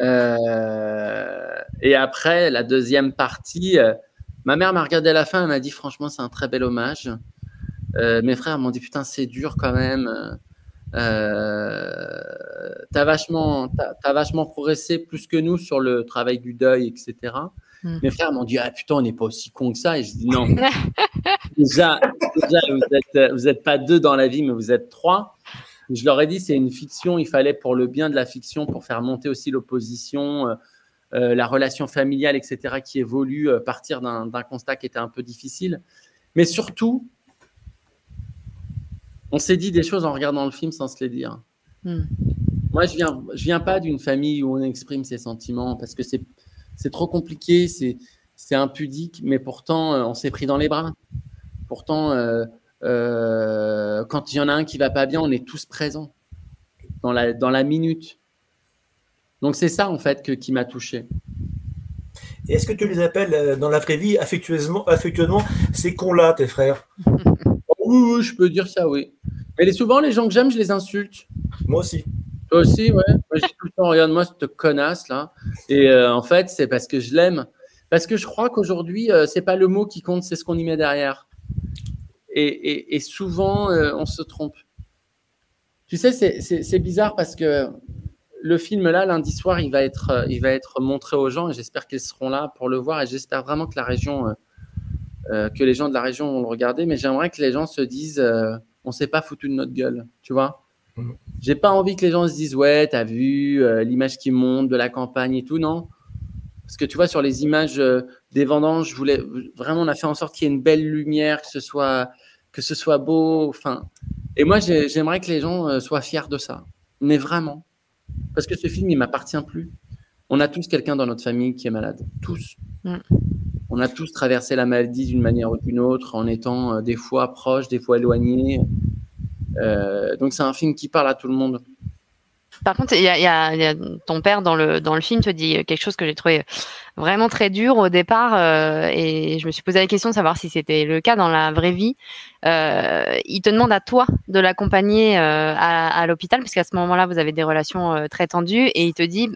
Euh, et après, la deuxième partie, ma mère m'a regardé à la fin, elle m'a dit franchement, c'est un très bel hommage. mes frères m'ont dit putain, c'est dur quand même. Euh, tu as vachement, as, vachement progressé plus que nous sur le travail du deuil, etc. Hmm. Mes frères m'ont dit Ah putain, on n'est pas aussi con que ça. Et je dis Non. déjà, vous n'êtes pas deux dans la vie, mais vous êtes trois. Je leur ai dit C'est une fiction. Il fallait, pour le bien de la fiction, pour faire monter aussi l'opposition, euh, euh, la relation familiale, etc., qui évolue, partir d'un constat qui était un peu difficile. Mais surtout, on s'est dit des choses en regardant le film sans se les dire. Hmm. Moi, je viens, je viens pas d'une famille où on exprime ses sentiments parce que c'est, c'est trop compliqué, c'est, c'est impudique, mais pourtant, euh, on s'est pris dans les bras. Pourtant, euh, euh, quand il y en a un qui va pas bien, on est tous présents dans la, dans la minute. Donc, c'est ça, en fait, que, qui m'a touché.
Est-ce que tu les appelles dans la vraie vie affectueusement, affectueusement ces cons-là, tes frères?
oui, je peux dire ça, oui. Mais souvent, les gens que j'aime, je les insulte.
Moi aussi.
Toi aussi, ouais. Moi, je dis tout le temps, regarde-moi cette connasse là. Et euh, en fait, c'est parce que je l'aime. Parce que je crois qu'aujourd'hui, euh, c'est pas le mot qui compte, c'est ce qu'on y met derrière. Et, souvent, euh, on se trompe. Tu sais, c'est bizarre parce que le film là, lundi soir, il va être, il va être montré aux gens et j'espère qu'ils seront là pour le voir et j'espère vraiment que la région euh, que les gens de la région vont le regarder, mais j'aimerais que les gens se disent euh, on s'est pas foutu de notre gueule, tu vois. Mm. J'ai pas envie que les gens se disent ouais, t'as vu euh, l'image qui monte de la campagne et tout, non. Parce que tu vois, sur les images des vendanges, je voulais vraiment, on a fait en sorte qu'il y ait une belle lumière, que ce soit, que ce soit beau. Enfin, et moi, j'aimerais que les gens soient fiers de ça. Mais vraiment. Parce que ce film, il m'appartient plus. On a tous quelqu'un dans notre famille qui est malade. Tous.
Mm.
On a tous traversé la maladie d'une manière ou d'une autre, en étant euh, des fois proches, des fois éloignés. Euh, donc c'est un film qui parle à tout le monde.
Par contre, il y a, ton père dans le, dans le film te dit quelque chose que j'ai trouvé vraiment très dur au départ euh, et je me suis posé la question de savoir si c'était le cas dans la vraie vie. Il te demande à toi de l'accompagner à, à l'hôpital parce qu'à ce moment-là, vous avez des relations très tendues et il te dit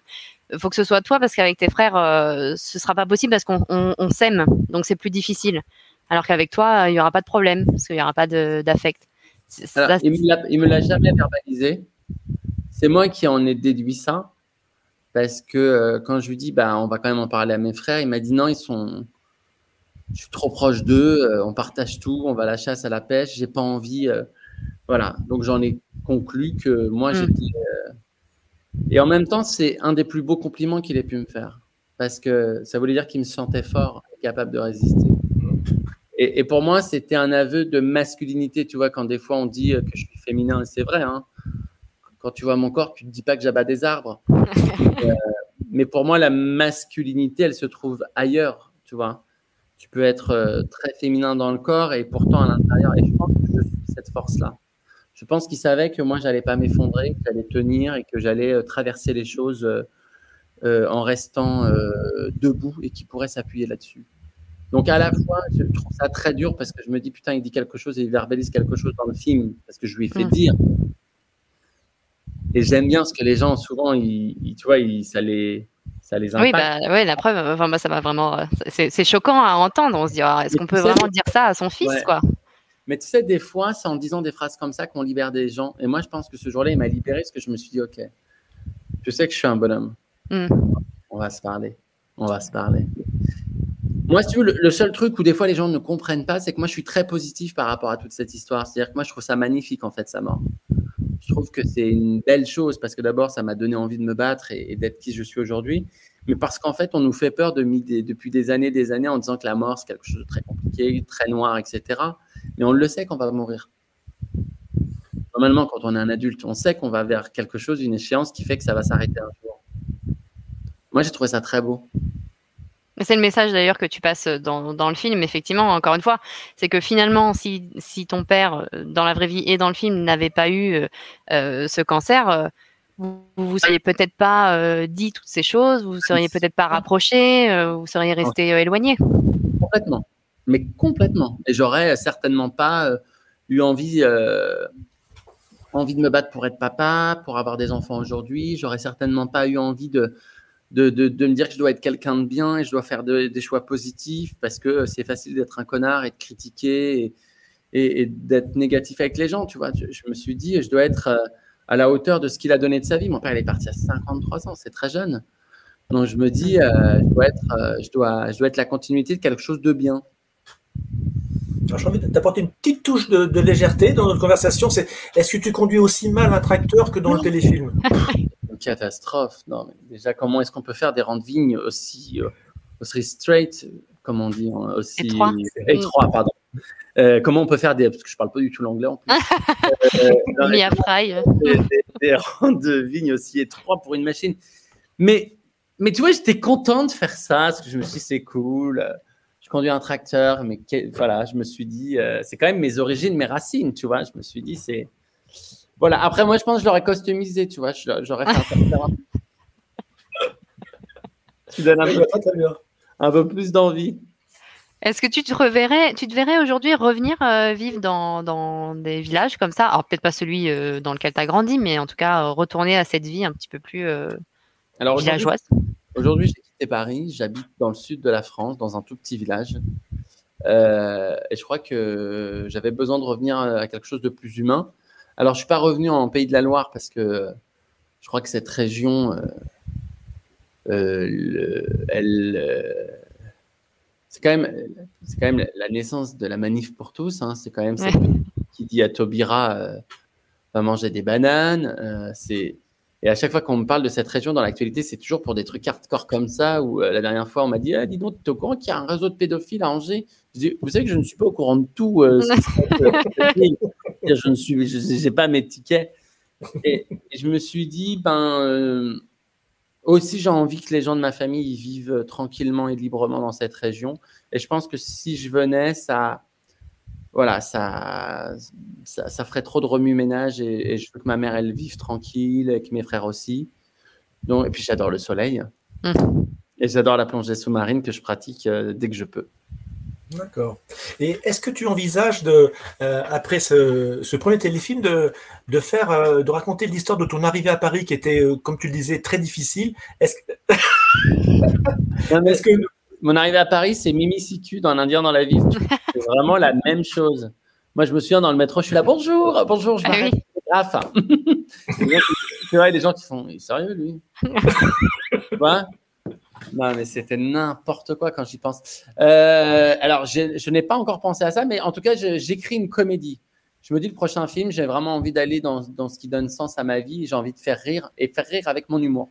faut que ce soit toi parce qu'avec tes frères, euh, ce sera pas possible parce qu'on on, on s'aime, donc c'est plus difficile. Alors qu'avec toi, il y aura pas de problème parce qu'il y aura pas de- d'affect. C'est- c'est-
Alors,
ça,
il me l'a- il me l'a jamais verbalisé. C'est moi qui en ai déduit ça. Parce que euh, quand je lui dis, bah, on va quand même en parler à mes frères, il m'a dit non, ils sont. Je suis trop proche d'eux, euh, on partage tout, on va à la chasse, à la pêche, j'ai pas envie. euh, voilà. Donc j'en ai conclu que moi
Mm.
j'étais. euh, Et en même temps, c'est un des plus beaux compliments qu'il ait pu me faire. Parce que ça voulait dire qu'il me sentait fort, et capable de résister. Et, et pour moi, c'était un aveu de masculinité. Tu vois, quand des fois on dit que je suis féminin, et c'est vrai, hein, quand tu vois mon corps, tu ne te dis pas que j'abats des arbres. Euh, mais pour moi, la masculinité, elle se trouve ailleurs. Tu vois, tu peux être euh, très féminin dans le corps et pourtant à l'intérieur. Et je pense que je suis cette force-là. Je pense qu'il savait que moi, j'allais pas m'effondrer, que j'allais tenir et que j'allais euh, traverser les choses euh, euh, en restant euh, debout et qu'il pourrait s'appuyer là-dessus. Donc à la fois, je trouve ça très dur parce que je me dis putain, il dit quelque chose et il verbalise quelque chose dans le film parce que je lui ai fait dire. Et j'aime bien parce que les gens souvent, ils, ils- tu vois, ils, ça les, ça les
Oui, bah, ouais, la preuve, enfin, moi, ça m'a vraiment. C'est choquant à entendre. On se dit, ah, est-ce qu'on peut vraiment dire ça à son fils,
Ouais.
quoi?
Mais tu sais, des fois, c'est en disant des phrases comme ça qu'on libère des gens. Et moi, je pense que ce jour-là, il m'a libéré parce que je me suis dit, ok, je sais que je suis un bonhomme.
Mm.
On va se parler. On va se parler. Moi, si tu veux, le, seul truc où des fois les gens ne comprennent pas, c'est que moi, je suis très positif par rapport à toute cette histoire. C'est-à-dire que moi, je trouve ça magnifique, en fait, sa mort. Je trouve que c'est une belle chose parce que d'abord, ça m'a donné envie de me battre et, et d'être qui je suis aujourd'hui. Mais parce qu'en fait, on nous fait peur de, des- depuis des années, des années, en disant que la mort, c'est quelque chose de très compliqué, très noir, etc. Mais on le sait qu'on va mourir. Normalement, quand on est un adulte, on sait qu'on va vers quelque chose, une échéance qui fait que ça va s'arrêter un jour. Moi, j'ai trouvé ça très beau.
C'est le message d'ailleurs que tu passes dans, dans le film, effectivement, encore une fois. C'est que finalement, si, si ton père, euh, dans la vraie vie et dans le film, n'avait pas eu euh, euh, ce cancer, euh, vous vous seriez peut-être pas euh, dit toutes ces choses, vous seriez peut-être pas rapproché, vous seriez resté éloigné.
Complètement. Mais complètement. Et j'aurais certainement pas euh, eu envie, euh, envie de me battre pour être papa, pour avoir des enfants aujourd'hui. J'aurais certainement pas eu envie de, de, de, me dire que je dois être quelqu'un de bien et je dois faire de- des choix positifs parce que c'est facile d'être un connard et de critiquer et, d'être négatif avec les gens. Tu vois, je, me suis dit, je dois être euh, à la hauteur de ce qu'il a donné de sa vie. Mon père, il est parti à 53 ans, c'est très jeune. Donc je me dis, euh, je, dois être, euh, je, dois, je dois être la continuité de quelque chose de bien.
J'ai envie d'apporter une petite touche de, de légèreté dans notre conversation. C'est est-ce que tu conduis aussi mal un tracteur que dans le téléfilm?
Une catastrophe. Non, mais déjà, comment est-ce qu'on peut faire des rangs de vignes aussi, euh, aussi straight, comme on dit, hein, aussi
Étroit.
étroits, pardon. Euh, comment on peut faire des, parce que je parle pas du tout l'anglais en plus, Euh, non, des rangs de vignes aussi étroits pour une machine? Mais, mais tu vois, j'étais content de faire ça, parce que je me suis dit, c'est cool. Conduis un tracteur, mais que- voilà, je me suis dit, euh, c'est quand même mes origines, mes racines, tu vois. Je me suis dit, c'est. Voilà, après, moi, je pense que je l'aurais customisé, tu vois. je- J'aurais fait un tracteur. Tu donnes un peu, un plus d'envie.
Est-ce que tu te reverrais, tu te verrais aujourd'hui revenir euh, vivre dans, dans des villages comme ça? Alors peut-être pas celui euh, dans lequel tu as grandi, mais en tout cas euh, retourner à cette vie un petit peu plus euh,
Alors,
villageoise.
Aujourd'hui, j'ai quitté Paris. J'habite dans le sud de la France, dans un tout petit village. Euh, et je crois que j'avais besoin de revenir à quelque chose de plus humain. Alors, je suis pas revenu en Pays de la Loire parce que je crois que cette région, euh, euh, le- elle, c'est quand même, c'est quand même la naissance de la manif pour tous. hein. C'est quand même cette qui dit à Taubira euh, va manger des bananes. c'est et à chaque fois qu'on me parle de cette région dans l'actualité, c'est toujours pour des trucs hardcore comme ça. Où euh, la dernière fois, on m'a dit ah, Dis donc, tu es au courant qu'il y a un réseau de pédophiles à Angers? Je dis Vous savez que je ne suis pas au courant de tout. euh, je ne suis, je n'ai pas mes tickets. Et, et je me suis dit Ben, euh, aussi, j'ai envie que les gens de ma famille vivent tranquillement et librement dans cette région. Et je pense que si je venais, ça, voilà, ça, ça, ferait trop de remue-ménage et, je veux que ma mère, elle vive tranquille, et que mes frères aussi. Donc, et puis, j'adore le soleil. Mmh. Et j'adore la plongée sous-marine que je pratique euh, dès que je peux.
D'accord. Et est-ce que tu envisages de, euh, après ce, premier téléfilm, de, de faire, euh, de raconter l'histoire de ton arrivée à Paris, qui était, euh, comme tu le disais, très difficile? Est-ce que...
est que... Mon arrivée à Paris, c'est Mimi Siku dans Indien dans la ville. C'est vraiment la même chose. Moi, je me souviens dans le métro, je suis là, bonjour, bonjour, je ah m'arrête. Ah, tu vois, il y a des gens qui font, sérieux, lui? Quoi? Non, mais c'était n'importe quoi quand j'y pense. Euh, alors, je n'ai pas encore pensé à ça, mais en tout cas, j'écris une comédie. Je me dis, le prochain film, j'ai vraiment envie d'aller dans, dans, ce qui donne sens à ma vie. J'ai envie de faire rire et faire rire avec mon humour.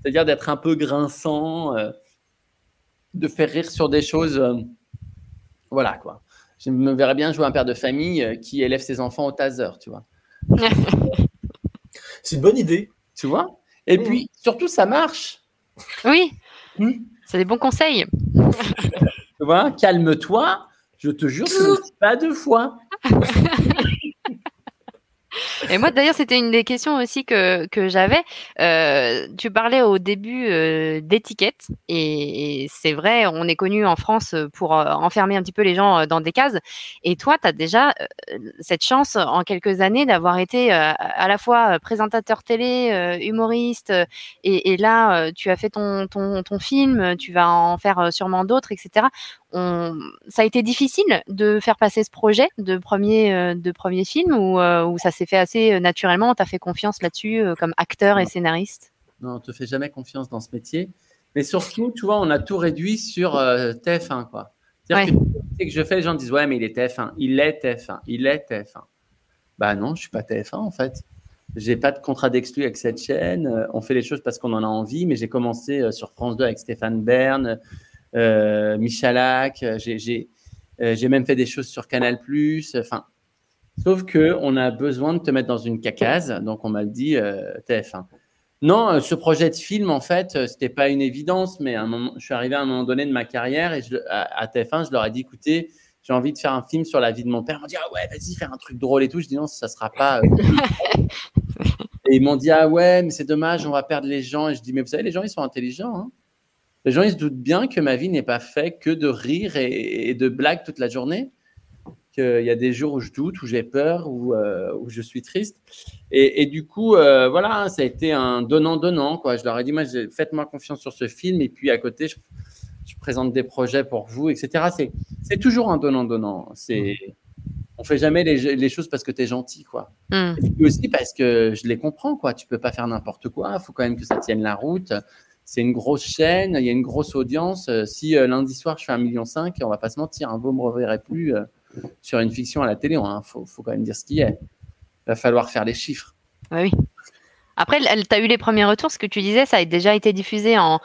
C'est-à-dire d'être un peu grinçant, euh, de faire rire sur des choses. Euh, voilà, quoi. Je me verrais bien jouer un père de famille qui élève ses enfants au taser, tu vois.
C'est une bonne idée.
Tu vois? Et puis, surtout, ça marche.
Oui, hmm. c'est des bons conseils.
tu vois, calme-toi. Je te jure, ce pas deux fois.
Et moi, d'ailleurs, c'était une des questions aussi que, que j'avais. Euh, tu parlais au début euh, d'étiquettes, et, c'est vrai, on est connu en France pour euh, enfermer un petit peu les gens dans des cases. Et toi, tu as déjà cette chance en quelques années d'avoir été à la fois présentateur télé, humoriste, et, là, tu as fait ton, ton, ton film, tu vas en faire sûrement d'autres, etc ça a été difficile de faire passer ce projet de premier, euh, de premier film ou, euh, ça s'est fait assez euh, naturellement Tu as fait confiance là-dessus comme acteur et scénariste?
Non, on te fait jamais confiance dans ce métier. Mais surtout, tu vois, on a tout réduit sur TF1. Quoi. C'est-à-dire que, que je fais, les gens disent Ouais, mais il est TF1. Il est TF1. Il est TF1. Bah non, je suis pas TF1 en fait. J'ai pas de contrat d'exclus avec cette chaîne. On fait les choses parce qu'on en a envie, mais j'ai commencé sur France 2 avec Stéphane Bern. Euh, Michalak, euh, euh, j'ai même fait des choses sur Canal+. Enfin, sauf que on a besoin de te mettre dans une cacase, donc on m'a dit TF1. Non, ce projet de film, en fait, c'était pas une évidence, mais un moment, je suis arrivé à un moment donné de ma carrière et à, TF1, je leur ai dit, écoutez, j'ai envie de faire un film sur la vie de mon père. Ils m'ont dit, ah ouais, vas-y, faire un truc drôle et tout. Je dis, non, ça sera pas. et ils m'ont dit, ah ouais, mais c'est dommage, on va perdre les gens. Et je dis, mais vous savez, les gens, ils sont intelligents. Hein les gens, ils se doutent bien que ma vie n'est pas faite que de rire et, de blagues toute la journée. Qu'il y a des jours où je doute, où j'ai peur, où, euh, où, je suis triste. Et, du coup, euh, voilà, ça a été un donnant-donnant. Quoi. Je leur ai dit, moi, faites-moi confiance sur ce film. Et puis, à côté, je, présente des projets pour vous, etc. C'est toujours un donnant-donnant. C'est. On fait jamais les, choses parce que tu es gentil, quoi. Hmm. Et puis aussi parce que je les comprends, quoi. Tu peux pas faire n'importe quoi. Il faut quand même que ça tienne la route c'est une grosse chaîne, il y a une grosse audience. Euh, si euh, lundi soir je fais 1,5 million, on va pas se mentir, hein, vous ne me reverrez plus euh, sur une fiction à la télé. Il hein, faut, quand même dire ce qui est. Il va falloir faire les chiffres.
oui. Après, tu as eu les premiers retours. Ce que tu disais, ça a déjà été diffusé en,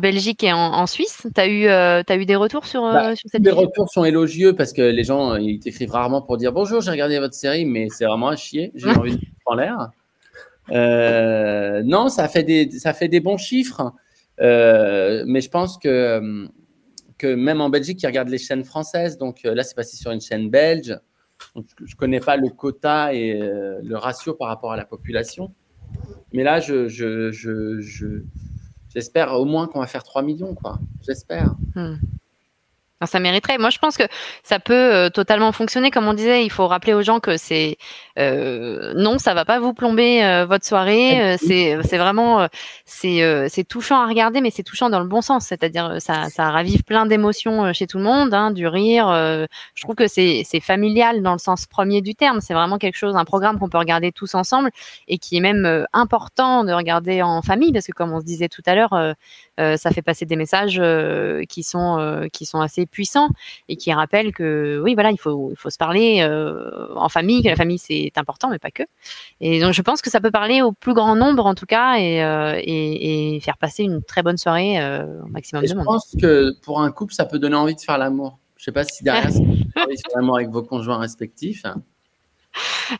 Belgique et en, Suisse. Tu as, eu, as eu des retours sur, bah, sur cette
Les retours sont élogieux parce que les gens ils t'écrivent rarement pour dire bonjour, j'ai regardé votre série, mais c'est vraiment à chier. J'ai envie de en l'air. non, ça fait, des, ça fait des bons chiffres. Euh, mais je pense que, que même en Belgique, ils regardent les chaînes françaises. Donc euh, là, c'est passé sur une chaîne belge. je ne connais pas le quota et euh, le ratio par rapport à la population. Mais là, je, je, je, j'espère au moins qu'on va faire 3 millions. J'espère. Hmm
ça mériterait. Moi, je pense que ça peut euh, totalement fonctionner. Comme on disait, il faut rappeler aux gens que c'est euh, non, ça va pas vous plomber euh, votre soirée. c'est c'est vraiment c'est c'est touchant à regarder, mais c'est touchant dans le bon sens. C'est-à-dire ça ça ravive plein d'émotions chez tout le monde, hein, du rire. je trouve que c'est c'est familial dans le sens premier du terme. C'est vraiment quelque chose, un programme qu'on peut regarder tous ensemble et qui est même important de regarder en famille parce que comme on se disait tout à l'heure, ça fait passer des messages qui sont qui sont assez puissant et qui rappelle que oui, voilà, il faut, il faut se parler euh, en famille, que la famille c'est important, mais pas que. Et donc je pense que ça peut parler au plus grand nombre en tout cas et, euh, et, faire passer une très bonne soirée euh, au maximum de monde.
Je pense que pour un couple, ça peut donner envie de faire l'amour. Je sais pas si derrière, faire l'amour avec vos conjoints respectifs.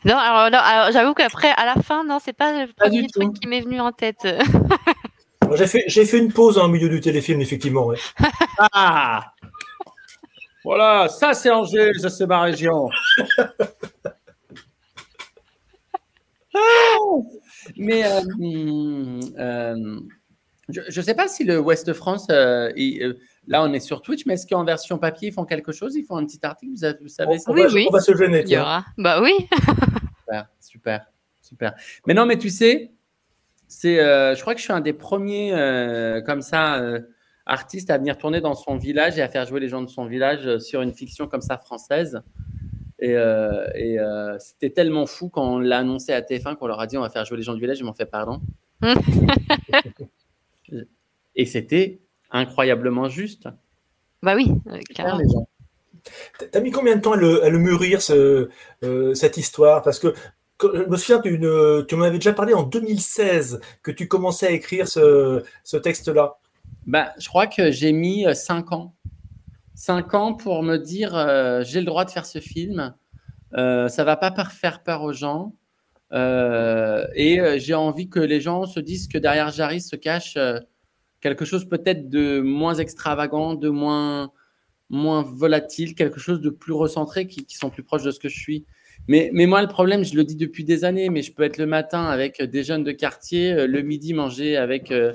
Non, alors, j'avoue qu'après, à la fin, non, c'est pas le premier truc qui m'est venu en tête.
J'ai fait, j'ai fait une pause en milieu du téléfilm, effectivement. Ouais.
Ah Voilà, ça c'est Angers, ça c'est ma région. Ah Mais euh, euh, je ne sais pas si le Ouest France, euh, il- euh, là on est sur Twitch, mais est-ce qu'en version papier ils font quelque chose? Ils font un petit article, vous, avez- vous savez ça?
on,
Oui,
va,
oui.
on va se gêner.
Il y
tiens.
aura. Bah oui.
Super, super, super. Mais non, mais tu sais, c'est, euh, je crois que je suis un des premiers euh, comme ça artistes à venir tourner dans son village et à faire jouer les gens de son village euh, sur une fiction comme ça française. Et, euh, et, euh, c'était tellement fou quand on l'a annoncé à TF1 qu'on leur a dit on va faire jouer les gens du village. Ils m'ont fait pardon. et c'était incroyablement juste.
Bah oui,
gens.
T'as mis combien de temps à le, à le mûrir, ce- euh, cette histoire? Parce que je me souviens, d'une- tu m'en avais déjà parlé en 2016 que tu commençais à écrire ce, ce texte-là.
Bah, je crois que j'ai mis 5 ans. 5 ans pour me dire euh, j'ai le droit de faire ce film. Euh, ça va pas faire peur aux gens. Euh, et euh, j'ai envie que les gens se disent que derrière Jarry se cache euh, quelque chose peut-être de moins extravagant, de moins, moins volatile, quelque chose de plus recentré qui, qui sont plus proches de ce que je suis. Mais, mais moi, le problème, je le dis depuis des années, mais je peux être le matin avec des jeunes de quartier, euh, le midi manger avec euh,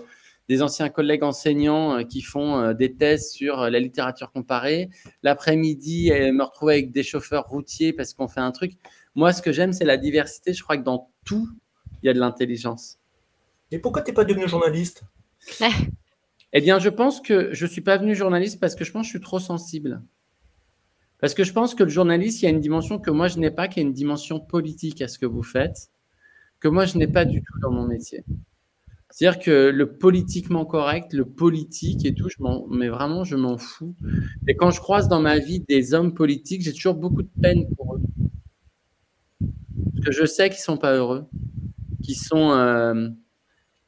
des anciens collègues enseignants euh, qui font euh, des thèses sur euh, la littérature comparée. L'après-midi, me retrouver avec des chauffeurs routiers parce qu'on fait un truc. Moi, ce que j'aime, c'est la diversité. Je crois que dans tout, il y a de l'intelligence.
Et pourquoi t'es pas devenu journaliste?
Eh bien, je pense que je ne suis pas venu journaliste parce que je pense que je suis trop sensible. Parce que je pense que le journaliste, il y a une dimension que moi, je n'ai pas, qui est une dimension politique à ce que vous faites, que moi, je n'ai pas du tout dans mon métier. C'est-à-dire que le politiquement correct, le politique et tout, je mais vraiment, je m'en fous. Et quand je croise dans ma vie des hommes politiques, j'ai toujours beaucoup de peine pour eux. Parce que je sais qu'ils sont pas heureux, qu'ils sont, euh,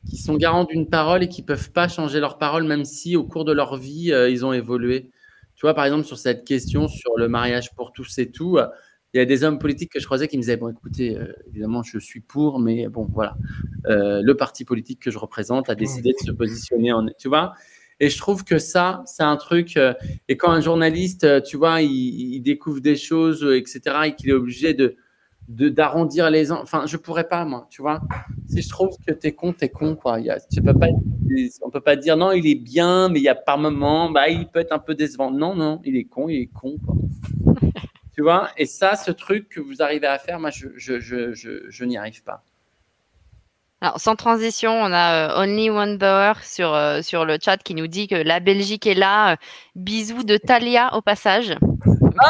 qui sont garants d'une parole et qui peuvent pas changer leur parole, même si au cours de leur vie, euh, ils ont évolué. Tu vois, par exemple, sur cette question sur le mariage pour tous et tout, euh, il y a des hommes politiques que je croisais qui me disaient, bon, écoutez, euh, évidemment, je suis pour, mais bon, voilà, Euh, le parti politique que je représente a décidé de se positionner en... Tu vois et je trouve que ça, c'est un truc. euh, et quand un journaliste, tu vois, il, découvre des choses, etc., et qu'il est obligé de d'arrondir les ans. Enfin, je pourrais pas, moi, tu vois. Si je trouve que t'es con, t'es con, quoi. Il y a, tu peux pas, on peut pas dire non, il est bien, mais il y a par moment, bah, il peut être un peu décevant. Non, non, il est con, il est con, quoi. tu vois. Et ça, ce truc que vous arrivez à faire, moi, je, je, je, je, je n'y arrive pas.
Alors, sans transition, on a euh, Only One Bauer sur, euh, sur le chat qui nous dit que la Belgique est là. Euh, bisous de Talia au passage.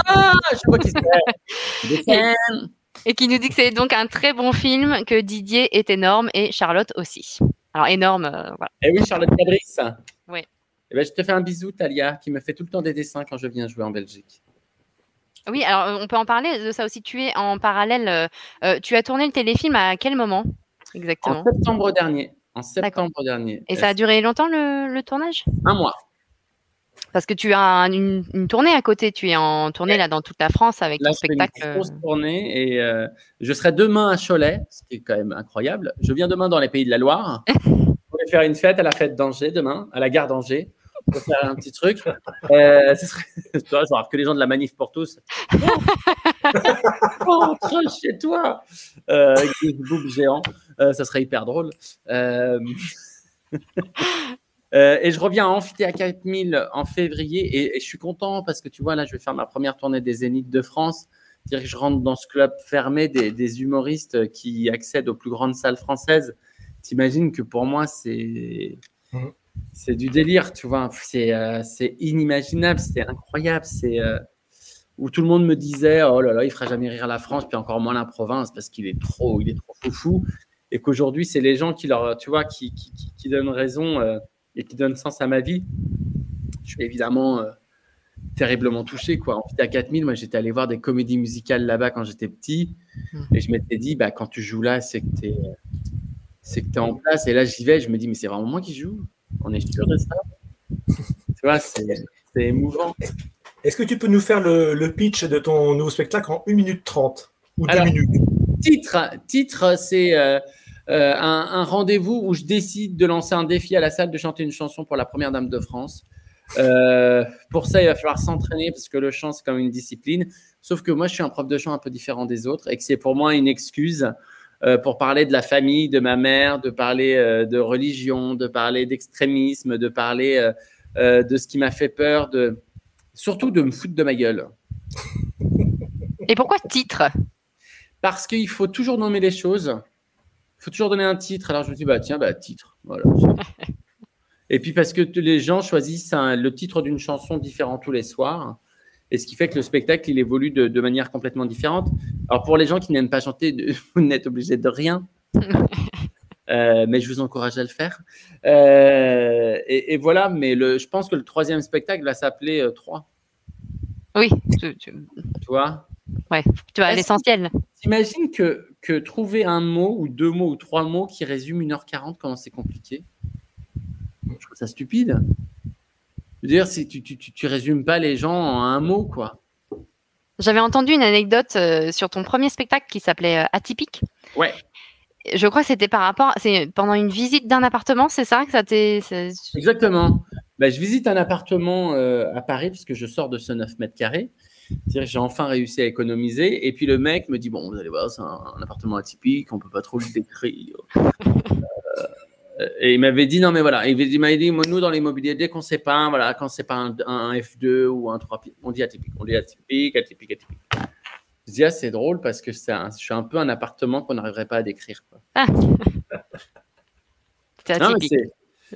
Ah, je vois qui c'est. Des fans.
Et qui nous dit que c'est donc un très bon film, que Didier est énorme et Charlotte aussi. Alors, énorme, euh, voilà.
Eh oui, Charlotte Cabris.
Oui.
Eh ben, je te fais un bisou, Talia, qui me fait tout le temps des dessins quand je viens jouer en Belgique.
Oui, alors euh, on peut en parler de ça aussi. Tu es en parallèle. euh, euh, tu as tourné le téléfilm à quel moment exactement?
En septembre dernier. En septembre dernier.
Et ça a duré longtemps le, le tournage?
Un mois.
Parce que tu as un- une, une tournée à côté. Tu es en tournée là dans toute la France avec
Là,
ton
je fais une
spectacle.
grosse tournée et euh, je serai demain à Cholet, ce qui est quand même incroyable. Je viens demain dans les Pays de la Loire. Va faire une fête à la fête d'Angers demain, à la gare d'Angers. Va faire un petit truc. Euh, ce serait... genre que les gens de la manif pour tous. Rentre chez toi euh, avec des boobs géants. Euh, ça serait hyper drôle. Euh, euh, et je reviens à Amphithéâtre 4000 en février et, et je suis content parce que tu vois, là, je vais faire ma première tournée des Zéniths de France. C'est-à-dire que je rentre dans ce club fermé des, des humoristes qui accèdent aux plus grandes salles françaises. T'imagines que pour moi, c'est
Mhm.
C'est du délire, tu vois. C'est euh, c'est inimaginable, c'est incroyable. C'est euh, où tout le monde me disait oh là là, il fera jamais rire la France, puis encore moins la province parce qu'il est trop, il est trop foufou. Et qu'aujourd'hui, c'est les gens qui leur, tu vois, qui, qui, qui- qui donnent raison euh, et qui donnent sens à ma vie. Je suis évidemment terriblement touché, quoi. En fait, à 4000, moi, j'étais allé voir des comédies musicales là-bas quand j'étais petit,
Mhm.
et je m'étais dit, bah, quand tu joues là, c'est que tu es, c'est que t'es en place. Et là, j'y vais, je me dis, mais c'est vraiment moi qui joue? On est sûr de ça. tu vois, c'est émouvant.
Est-ce que tu peux nous faire le, le pitch de ton nouveau spectacle en 1 minute 30 ou 2
Alors,
minutes?
Titre, titre, c'est euh, euh, un, un rendez-vous où je décide de lancer un défi à la salle de chanter une chanson pour la première dame de France. Euh, pour ça, il va falloir s'entraîner parce que le chant, c'est comme une discipline. Sauf que moi, je suis un prof de chant un peu différent des autres et que c'est pour moi une excuse pour parler de la famille, de ma mère, de parler euh, de religion, de parler d'extrémisme, de parler euh, euh, de ce qui m'a fait peur, de surtout de me foutre de ma gueule.
Et pourquoi titre?
Parce qu'il faut toujours nommer les choses. Il faut toujours donner un titre. Alors je me dis, bah tiens, bah titre. Voilà. Et puis parce que les gens choisissent un- le titre d'une chanson différent tous les soirs. Et ce qui fait que le spectacle, il évolue de, de manière complètement différente. Alors pour les gens qui n'aiment pas chanter, vous n'êtes obligé de rien. Euh, mais je vous encourage à le faire. Euh, et, et voilà, mais le, je pense que le troisième spectacle va s'appeler euh, 3.
Oui, tu, tu-
Tu vois?
tu vas à l'essentiel.
T'imagines que, que trouver un mot ou deux mots ou trois mots qui résument 1h40, comment c'est compliqué? Je trouve ça stupide. Veux dire, si tu, tu, tu, tu résumes pas les gens en un mot, quoi.
J'avais entendu une anecdote euh, sur ton premier spectacle qui s'appelait euh, Atypique.
Ouais.
Je crois que c'était par rapport, c'est pendant une visite d'un appartement, c'est ça que ça t'est.
Exactement. Ben, je visite un appartement euh, à Paris parce que je sors de ce 9 mètres carrés. J'ai enfin réussi à économiser. Et puis le mec me dit Bon, vous allez voir, c'est un, un appartement atypique, on peut pas trop le décrire. Euh, et il m'avait dit Non, mais voilà. Il m'avait dit, Nous, dans l'immobilier, dès qu'on sait pas, voilà, quand c'est pas un, un F2 ou un 3, on dit atypique. On dit atypique, atypique, atypique. Je dis Ah, c'est drôle parce que c'est je suis un peu un appartement qu'on n'arriverait pas à décrire. quoi.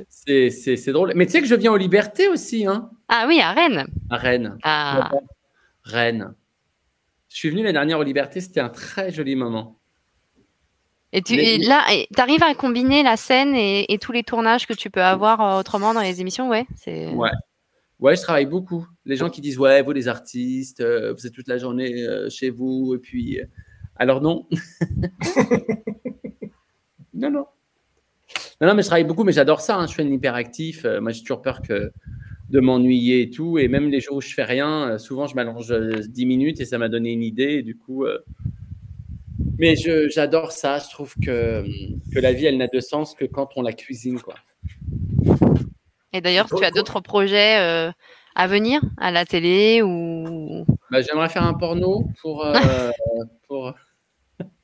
C'est c'est drôle. Mais tu sais que je viens aux libertés aussi, hein,
Ah oui, à Rennes.
à Rennes.
Ah,
Rennes. Je suis venu la dernière aux Libertés, c'était un très joli moment.
Et tu
Mais-
et là, tu arrives à combiner la scène et, et tous les tournages que tu peux avoir euh, autrement dans les émissions, ouais.
Ouais. Ouais, je travaille beaucoup. Les gens qui disent ouais, vous les artistes, euh, vous êtes toute la journée euh, chez vous et puis euh, alors non. non non. Non non, mais je travaille beaucoup, mais j'adore ça. hein. Je suis un hyperactif. Moi, j'ai toujours peur que de m'ennuyer et tout. Et même les jours où je fais rien, souvent je m'allonge euh, 10 minutes et ça m'a donné une idée. Et du coup, mais je- j'adore ça. Je trouve que que la vie, elle n'a de sens que quand on la cuisine, quoi.
Et d'ailleurs, tu as d'autres projets euh, à venir à la télé ou?
Bah, j'aimerais faire un porno pour, euh, pour,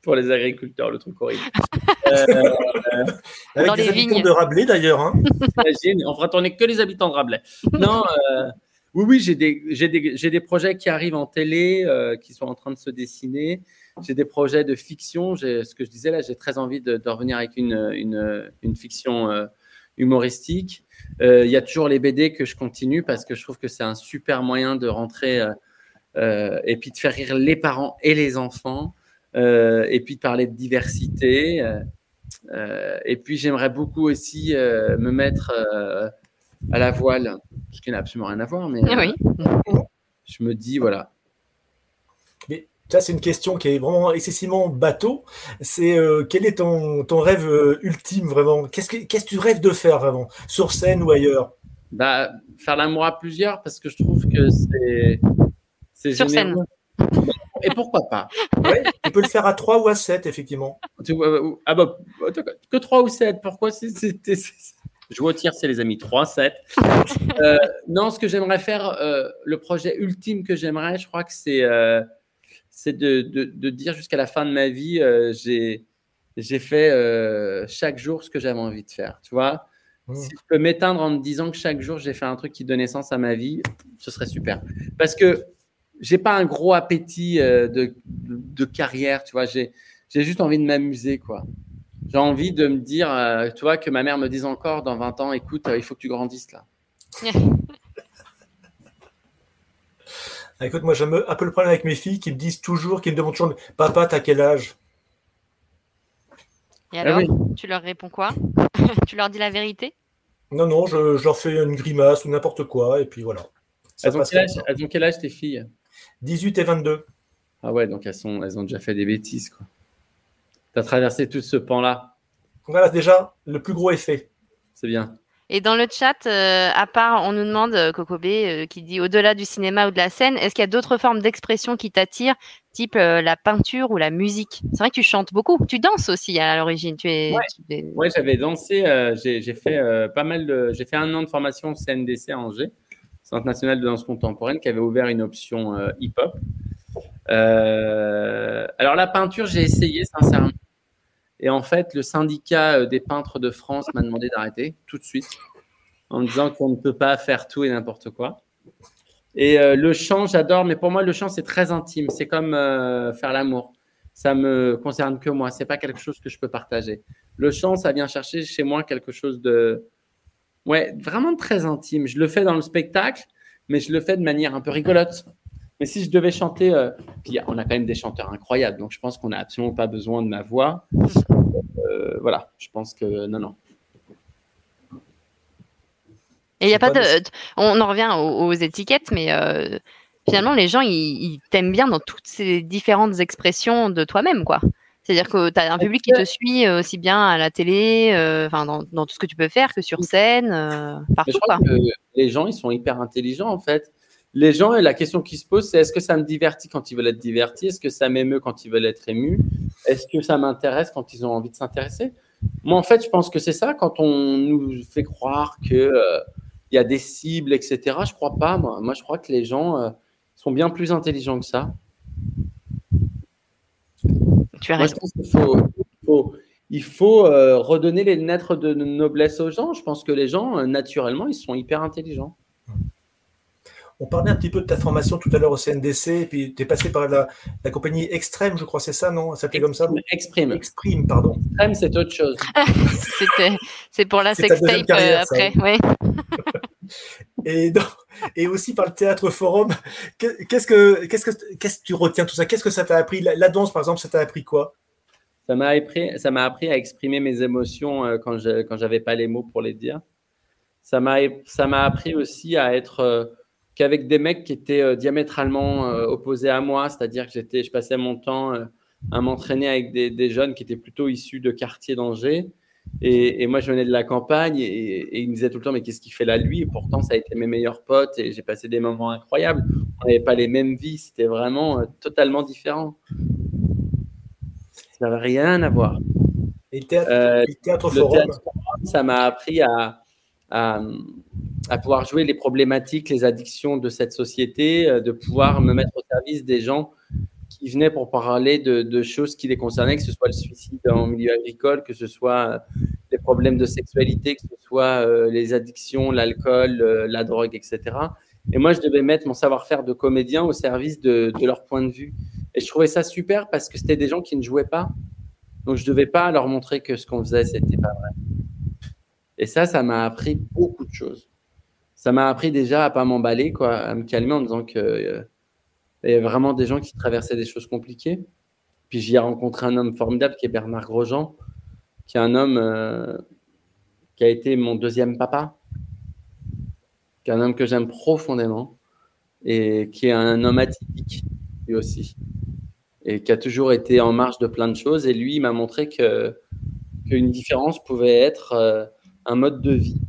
pour les agriculteurs, le truc horrible. Euh,
Avec
Dans
des
les
habitants
vignes.
de Rabelais d'ailleurs. Hein.
On fera tourner que les habitants de Rabelais. Non, euh, oui, oui, j'ai des, j'ai des, j'ai des projets qui arrivent en télé, euh, qui sont en train de se dessiner. J'ai des projets de fiction. Ce que je disais là, j'ai très envie de, de revenir avec une, une, une fiction euh, humoristique. Euh, Il y a toujours les BD que je continue parce que je trouve que c'est un super moyen de rentrer euh, et puis de faire rire les parents et les enfants. et puis de parler de diversité. et puis j'aimerais beaucoup aussi me mettre à la voile, ce qui n'a absolument rien à voir, mais
Ah oui.
je me dis, voilà.
Ça, c'est une question qui est vraiment excessivement bateau. C'est euh, quel est ton, ton rêve euh, ultime vraiment? Qu'est-ce que qu'est-ce que tu rêves de faire vraiment? Sur scène ou ailleurs?
Bah, faire l'amour à plusieurs, parce que je trouve que c'est c'est
Sur scène.
Et pourquoi pas?
Ouais, Tu peux le faire à 3 ou à 7, effectivement.
Vois, euh, Ah bah, que 3 ou 7, pourquoi c'est- c'est- c'est- c'est- Je vous retire, c'est les amis, 3, 7. Euh, non, ce que j'aimerais faire, euh, le projet ultime que j'aimerais, je crois que c'est euh, c'est de, de, de dire jusqu'à la fin de ma vie, euh, j'ai j'ai fait euh, chaque jour ce que j'avais envie de faire. Tu vois
Mmh.
Si je peux m'éteindre en me disant que chaque jour j'ai fait un truc qui donnait sens à ma vie, ce serait super. Parce que j'ai pas un gros appétit euh, de, de, de carrière, tu vois. J'ai j'ai juste envie de m'amuser, quoi. J'ai envie de me dire, euh, tu vois, que ma mère me dise encore dans 20 ans, écoute, euh, il faut que tu grandisses là.
Ah, Écoute, moi, j'ai un peu le problème avec mes filles qui me disent toujours, qui me demandent toujours, papa, t'as quel âge?
Et
Ah
alors,
oui.
tu leur réponds quoi? Tu leur dis la vérité?
Non, non, je, je leur fais une grimace ou n'importe quoi, et puis voilà. Ça
Elles ont,
passe
quel âge,
ça.
elles ont quel âge tes filles?
18 et 22.
Ah ouais, donc elles, sont, elles ont déjà fait des bêtises, quoi. Tu as traversé tout ce pan-là,
Voilà, déjà, le plus gros effet.
c'est bien.
Et dans le chat, euh, à part, on nous demande, euh, Coco B, euh, qui dit au-delà du cinéma ou de la scène, est-ce qu'il y a d'autres formes d'expression qui t'attirent type euh, la peinture ou la musique? C'est vrai que tu chantes beaucoup. Tu danses aussi à l'origine. Tu es.
Ouais, j'avais dansé. Euh, j'ai fait pas mal de. J'ai fait un an de formation au CNDC à Angers, Centre national de danse contemporaine, qui avait ouvert une option hip-hop. alors la peinture, j'ai essayé sincèrement. Et en fait, le syndicat des peintres de France m'a demandé d'arrêter tout de suite en me disant qu'on ne peut pas faire tout et n'importe quoi. Et euh, le chant, j'adore, mais pour moi, le chant, c'est très intime. C'est comme euh, faire l'amour. Ça me concerne que moi. C'est pas quelque chose que je peux partager. Le chant, ça vient chercher chez moi quelque chose de, ouais, vraiment très intime. Je le fais dans le spectacle, mais je le fais de manière un peu rigolote. Mais si je devais chanter, euh, puis on a quand même des chanteurs incroyables, donc je pense qu'on n'a absolument pas besoin de ma voix. voilà, je pense que non, non.
Et il y a pas, de. On en revient aux, étiquettes, mais euh, finalement, les gens, ils, t'aiment bien dans toutes ces différentes expressions de toi-même, quoi. C'est-à-dire que tu as un public qui te suit euh, aussi bien à la télé, euh, enfin dans, dans, tout ce que tu peux faire que sur scène, partout. quoi.
les gens, ils sont hyper intelligents en fait. Les gens, la question qui se pose, c'est est-ce que ça me divertit quand ils veulent être divertis? Est-ce que ça m'émeut quand ils veulent être émus? Est-ce que ça m'intéresse quand ils ont envie de s'intéresser? Moi, en fait, je pense que c'est ça quand on nous fait croire que il y a des cibles, etc. Je crois pas, moi. Moi, je crois que les gens euh, sont bien plus intelligents que ça.
Tu as raison.
il faut, euh, redonner les lettres de noblesse aux gens. Je pense que les gens, euh, naturellement, ils sont hyper intelligents.
On parlait un petit peu de ta formation tout à l'heure au CNDC, et puis tu es passé par la, compagnie Extrême, je crois, c'est ça, non? Ça s'appelait comme ça?
Exprime.
Exprime, pardon.
Extreme, c'est autre chose.
c'est pour la sextape après, oui.
et, et aussi par le théâtre forum. Qu'est-ce que, qu'est-ce que, qu'est-ce que tu retiens tout ça? Qu'est-ce que ça t'a appris? La, danse, par exemple, ça t'a appris quoi?
Ça m'a appris, ça m'a appris à exprimer mes émotions euh, quand je, quand j'avais pas les mots pour les dire. Ça m'a, ça m'a appris aussi à être euh, qu'avec des mecs qui étaient euh, diamétralement opposés à moi, c'est-à-dire que j'étais, je passais mon temps à m'entraîner avec des, des, jeunes qui étaient plutôt issus de quartiers d'Angers et, moi, je venais de la campagne et, il me disait tout le temps, mais qu'est-ce qu'il fait là, lui? Et pourtant, ça a été mes meilleurs potes et j'ai passé des moments incroyables. On n'avait pas les mêmes vies, c'était vraiment euh, totalement différent. Ça n'avait rien à voir.
Et le théâtre, euh, forum.
ça m'a appris à, à, à, pouvoir jouer les problématiques, les addictions de cette société, euh, de pouvoir me mettre au service des gens qui venaient pour parler de, choses qui les concernaient, que ce soit le suicide en milieu agricole, que ce soit euh, les problèmes de sexualité, que ce soit euh, les addictions, l'alcool, la drogue, etc. Et moi, je devais mettre mon savoir-faire de comédien au service de, leur point de vue. Et je trouvais ça super parce que c'était des gens qui ne jouaient pas. Donc, je ne devais pas leur montrer que ce qu'on faisait, c'était pas vrai. Et ça, ça m'a appris beaucoup de choses. Ça m'a appris déjà à pas m'emballer, quoi, à me calmer en disant que il y avait vraiment des gens qui traversaient des choses compliquées. Puis j'y ai rencontré un homme formidable qui est Bernard Grosjean, qui est un homme euh, qui a été mon deuxième papa, qui est un homme que j'aime profondément et qui est un homme atypique lui aussi et qui a toujours été en marge de plein de choses. Et lui, il m'a montré que qu'une différence pouvait être euh, un mode de vie.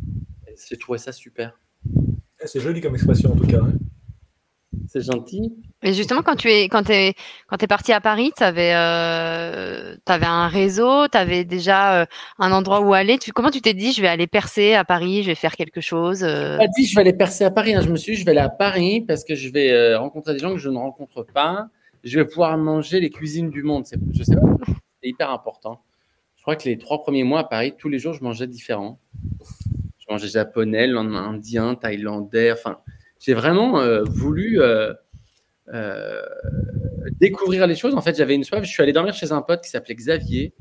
J'ai trouvé ça super.
C'est joli comme expression en tout cas. Hein.
C'est gentil.
Mais justement, quand tu es, quand es, quand es parti à Paris, tu avais, euh, avais un réseau, tu avais déjà euh, un endroit où aller. Tu, comment tu t'es dit, je vais aller percer à Paris, je vais faire quelque chose euh...
pas dit, je vais aller percer à Paris. Hein. Je me suis dit, je vais aller à Paris parce que je vais euh, rencontrer des gens que je ne rencontre pas. Je vais pouvoir manger les cuisines du monde. C'est, je sais pas, c'est hyper important. Je crois que les trois premiers mois à Paris, tous les jours, je mangeais différent. Je mangeais japonais, indien, thaïlandais, enfin j'ai vraiment euh, voulu euh, euh, découvrir les choses. En fait, j'avais une soif. Je suis allé dormir chez un pote qui s'appelait Xavier,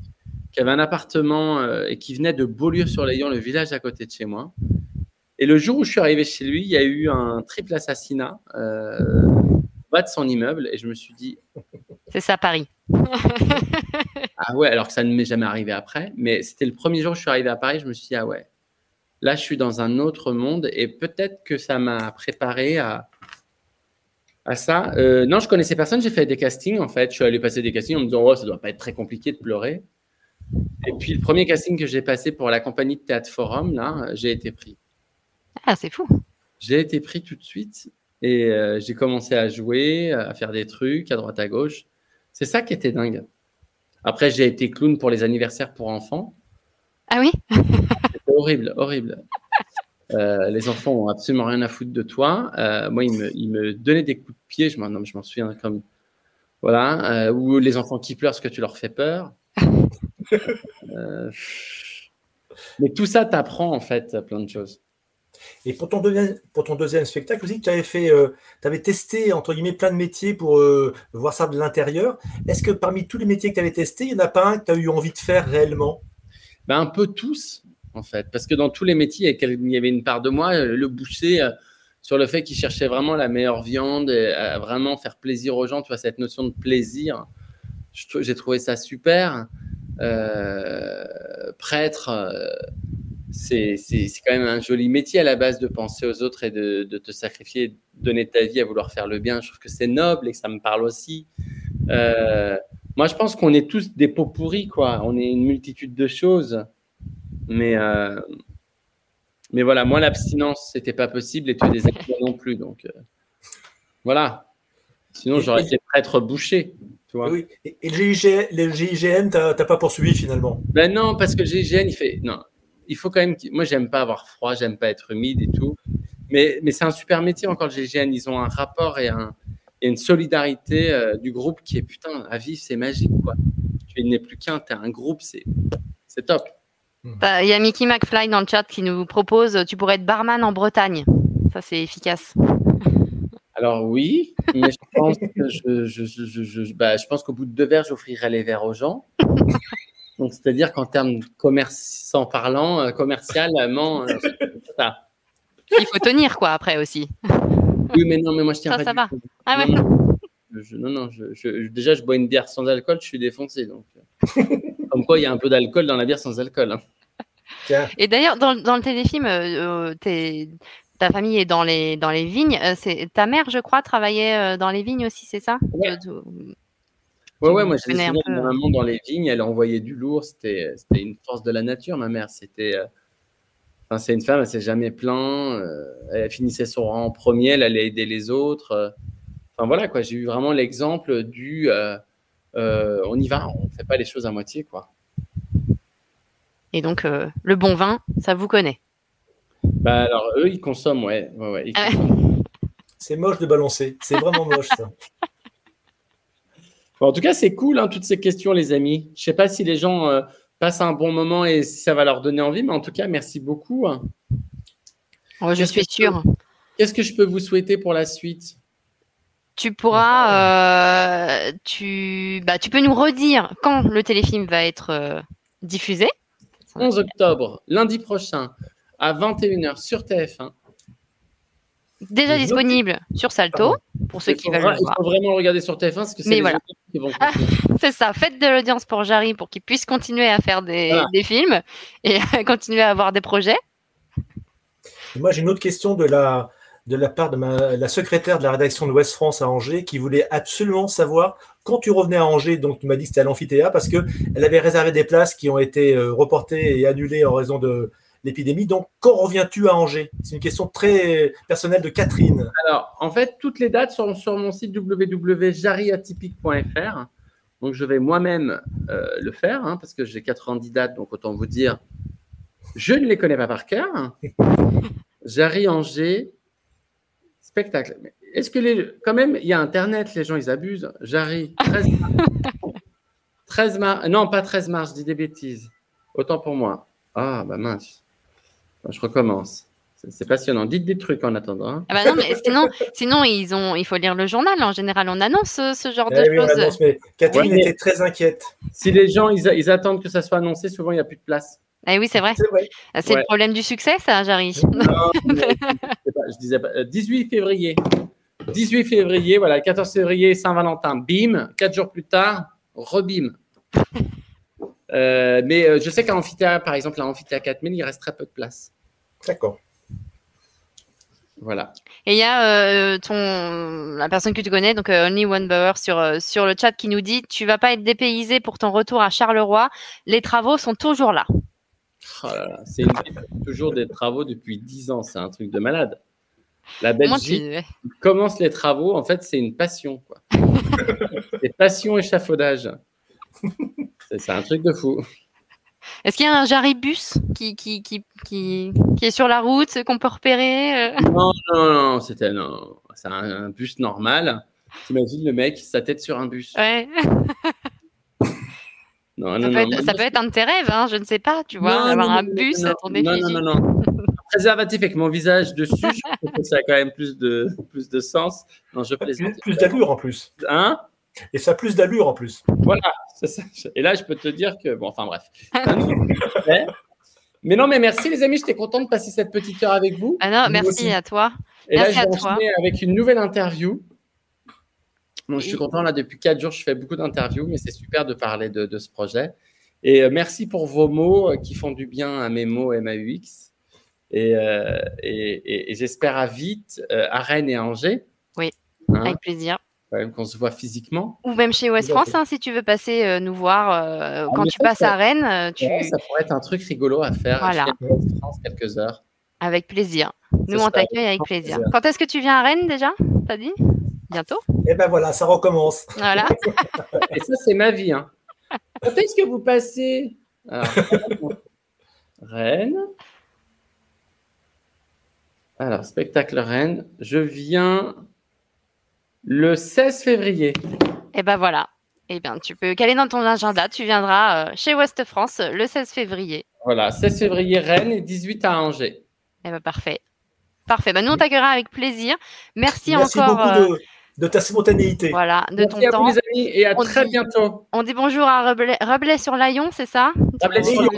qui avait un appartement et qui venait de Beaulieu-sur-Layon, le village à côté de chez moi. Et le jour où je suis arrivé chez lui, il y a eu un triple assassinat euh, bas de son immeuble et je me suis dit.
C'est ça, Paris.
ah ouais, alors que ça ne m'est jamais arrivé après. Mais c'était le premier jour où je suis arrivé à Paris, je me suis dit, ah ouais, Là, je suis dans un autre monde et peut-être que ça m'a préparé à, à ça. Euh, non, je connaissais personne. J'ai fait des castings en fait. Je suis allé passer des castings en me disant oh, ça doit pas être très compliqué de pleurer. Et puis le premier casting que j'ai passé pour la compagnie de théâtre Forum, là, j'ai été pris.
Ah, c'est fou.
J'ai été pris tout de suite et euh, j'ai commencé à jouer, à faire des trucs à droite à gauche. C'est ça qui était dingue. Après, j'ai été clown pour les anniversaires pour enfants.
Ah oui?
horrible, horrible. Euh, les enfants ont absolument rien à foutre de toi. Euh, moi, ils me, ils me donnaient des coups de pied. Je m'en, je m'en souviens comme voilà. Euh, ou les enfants qui pleurent parce que tu leur fais peur. Mais tout ça t'apprend en fait plein de choses.
Et pour ton, deuxième, pour ton deuxième spectacle aussi, tu avais fait, tu avais testé entre guillemets plein de métiers pour voir ça de l'intérieur. Est-ce que parmi tous les métiers que tu avais testés, il n'y en a pas un que tu as eu envie de faire réellement?
Ben, un peu tous, en fait. Parce que dans tous les métiers, il y avait une part de moi, euh, le boucher, euh, sur le fait qu'il cherchait vraiment la meilleure viande, et à vraiment faire plaisir aux gens. Tu vois, cette notion de plaisir, j'ai trouvé ça super. Euh, prêtre, c'est quand même un joli métier à la base de penser aux autres et de, te sacrifier, donner ta vie à vouloir faire le bien. Je trouve que c'est noble et que ça me parle aussi. Moi, je pense qu'on est tous des pots pourris, quoi. On est une multitude de choses. Mais, euh, mais voilà, moi, l'abstinence, c'était pas possible et tuer des animaux non plus. Donc, euh, voilà. Sinon, j'aurais été prêtre bouché. Tu vois.
Oui. Et, et le, GIG, le GIGN, tu n'as pas poursuivi finalement?
Ben non, parce que le GIGN, il fait. Non, il faut quand même. Moi, j'aime pas avoir froid, j'aime pas être humide et tout. Mais, mais c'est un super métier encore, le GIGN. Ils ont un rapport et, un, et une solidarité euh, du groupe qui est putain, à vivre, c'est magique, quoi. Tu n'es plus qu'un, tu un groupe, c'est c'est top.
Bah, Il y a Mickey McFly dans le chat qui nous propose tu pourrais être barman en Bretagne. Ça, c'est efficace.
Alors oui, mais je pense que je, je, je, je, je- bah, pense qu'au bout de deux verres, j'offrirai les verres aux gens. Donc c'est-à-dire qu'en termes commerçants parlant, euh, commercialement, euh, ça.
Il faut tenir, quoi, après aussi.
Oui, mais non, mais moi je tiens
Ça,
pas.
ça va. Ah ouais.
Non, non, je, non, non, je, je- déjà je bois une bière sans alcool, je suis défoncé. Donc, euh. Comme quoi, il y a un peu d'alcool dans la bière sans alcool. hein.
Tiens,
Et d'ailleurs, dans, dans le téléfilm, euh, euh, t'es- ta famille est dans les, dans les vignes. Euh, c'est, ta mère, je crois, travaillait euh, dans les vignes aussi, c'est ça?
Ouais.
Tout-
Ouais,
Tu
ouais, moi j'ai des souvenirs de ma maman dans les vignes, elle envoyait du lourd, c'était c'était une force de la nature, ma mère. C'était. euh, Enfin, c'est une femme, elle s'est jamais plaint, euh, elle finissait son rang en premier, elle allait aider les autres. euh. Enfin voilà, quoi, j'ai eu vraiment l'exemple du euh, euh, on y va, on fait pas les choses à moitié, quoi.
Et donc, euh, le bon vin, ça vous connaît.
Bah alors, eux, ils consomment, ouais. ouais, ouais, ils
Ah
c'est moche de balancer. C'est vraiment moche ça.
Bon, en tout cas, c'est cool, hein, toutes ces questions, les amis. Je sais pas si les gens euh, passent un bon moment et si ça va leur donner envie, mais en tout cas, merci beaucoup. hein.
Oh, je suis sûre.
Qu'est-ce que je peux vous souhaiter pour la suite?
Tu pourras, euh, tu, bah, tu peux nous redire quand le téléfilm va être euh, diffusé.
11 octobre, lundi prochain, à 21h sur TF1.
Déjà
Les
disponible sur Salto pour ceux
Il
qui veulent le
il
voir.
faut vraiment le regarder sur TF1 parce que c'est
voilà. Ah. C'est ça. Faites de l'audience pour Jarry pour qu'il puisse continuer à faire des,
Voilà.
des films et continuer à avoir des projets.
Et moi, j'ai une autre question de la, de la part de ma, la secrétaire de la rédaction de Ouest France à Angers qui voulait absolument savoir quand tu revenais à Angers. Donc, tu m'as dit que c'était à l'amphithéâtre parce qu'elle avait réservé des places qui ont été euh, reportées et annulées en raison de l'épidémie. Donc, quand reviens-tu à Angers? C'est une question très personnelle de Catherine.
Alors, en fait, toutes les dates sont sur mon site www.jariatypique.fr. Donc, je vais moi-même euh, le faire hein, parce que j'ai 90 dates, donc autant vous dire, je ne les connais pas par cœur. Jarry Angers, spectacle. Mais Est-ce que les. Quand même, il y a Internet, les gens, ils abusent. Jarry, 13 mars. 13 mars. Non, pas 13 mars, je dis des bêtises. Autant pour moi. Ah, bah mince. Bon, je recommence. C'est passionnant. Dites des trucs en attendant. hein.
Ah bah non, mais sinon, sinon ils ont, il faut lire le journal. En général, on annonce euh, ce genre
Eh
de
oui,
choses.
annonce, mais Catherine
Ouais, mais-
était très inquiète.
Si les gens ils, ils attendent que ça soit annoncé, souvent il n'y a plus de place.
Eh oui, c'est vrai.
C'est.
Ah, le problème du succès, ça, Jarry.
Non, mais je sais pas, je disais pas. Euh, 18 février. 18 février, voilà, 14 février, Saint-Valentin, bim. Quatre jours plus tard, rebim. Euh, mais euh, je sais qu'à Amphithéâtre, par exemple, à Amphithéâtre 4000, il reste très peu de place.
D'accord.
Voilà.
Et il y a euh, ton, la personne que tu connais, donc euh, Only One Bauer sur, euh, sur le chat qui nous dit Tu vas pas être dépaysé pour ton retour à Charleroi. Les travaux sont toujours là.
Oh là là, c'est une- toujours des travaux depuis 10 ans, c'est un truc de malade. La Belgique commence les travaux. En fait, c'est une passion. Quoi. c'est passion échafaudage. C'est un truc de fou.
Est-ce qu'il y a un jaribus qui, qui, qui, qui, est sur la route, qu'on peut repérer
euh? Non, non, non, c'était un, un, bus normal. T'imagines le mec, sa tête sur un bus.
Ouais. Non, ça, peut être, ça peut être, un de tes rêves, hein, je ne sais pas, tu vois, d'avoir un bus à ton
Non, non, non, non. Préservatif avec mon visage dessus, je trouve que ça a quand même plus de, plus de sens. Non, je
plaisante. Plus, plus d'allure en plus.
Hein?
Et ça a plus d'allure en plus.
Voilà, ça. Et là, je peux te dire que, bon, enfin bref. mais non, mais merci les amis, j'étais content de passer cette petite heure avec vous.
Ah non, merci à toi.
Et
merci
là, je vais enchaîner avec une nouvelle interview. Je suis content, là, depuis quatre jours, je fais beaucoup d'interviews, mais c'est super de parler de, ce projet. Et euh, merci pour vos mots euh, qui font du bien à mes mots MAUX. Et, euh, et, et, j'espère à vite à Rennes et à Angers.
Oui, hein avec plaisir
qu'on se voit physiquement.
Ou même chez Ouest France, hein, si tu veux passer euh, nous voir euh, quand tu passes à Rennes. Euh,
ça pourrait être un truc rigolo à faire
voilà.
chez Ouest France quelques heures.
Avec plaisir. Nous, on t'accueille avec plaisir. Quand est-ce que tu viens à Rennes déjà? T'as dit? Bientôt
Et eh ben voilà, ça recommence.
Voilà.
Et ça, c'est ma vie. Hein. Quand est-ce que vous passez Rennes? Alors, spectacle Rennes. Je viens le 16 février.
Et eh ben voilà. Eh bien, tu peux caler dans ton agenda. Tu viendras euh, chez Ouest France le 16 février.
Voilà, 16 février Rennes et 18 à Angers.
Eh ben parfait. Parfait. Ben, nous, on t'accueillera avec plaisir. Merci,
Merci
encore.
Beaucoup euh, de, ta spontanéité.
Voilà, de
Merci
ton
à Vous, les amis, et à très bientôt.
On dit bonjour à Rabelais, sur Layon, c'est ça? Layon.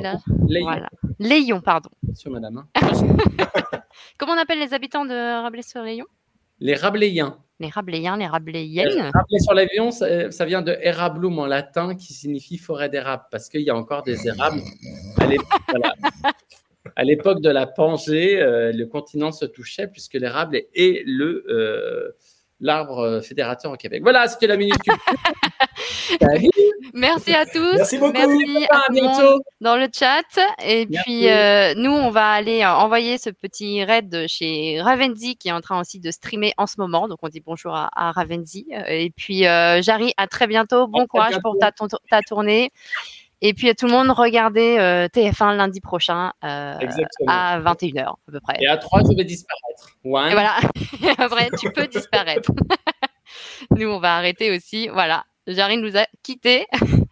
Voilà. Layon, pardon.
Sur madame.
Hein. Comment on appelle les habitants de Rabelais sur Layon?
Les Rabelaisiens.
Les Rabelaisiens, les Rabelaisiennes.
Rabelais sur l'avion, ça, vient de Erablum en latin qui signifie forêt d'érable parce qu'il y a encore des érables. À l'époque de la Pangée, euh, le continent se touchait puisque l'érable est le, euh, l'arbre fédérateur au Québec. Voilà, c'était la minute.
Merci à tous.
Merci beaucoup.
Merci à, bientôt. dans le chat. Et puis, euh, nous, on va aller euh, envoyer ce petit raid chez Ravenzi qui est en train aussi de streamer en ce moment. Donc, on dit bonjour à, à Ravenzi. Et puis, euh, Jarry, à très bientôt. Bon courage pour ta, ta tournée. Et puis à tout le monde, regardez euh, TF1 lundi prochain euh, à 21h à peu près.
Et à 3, je vais disparaître.
Et voilà, après, tu peux disparaître. Nous, on va arrêter aussi. Voilà, Jarine nous a quittés.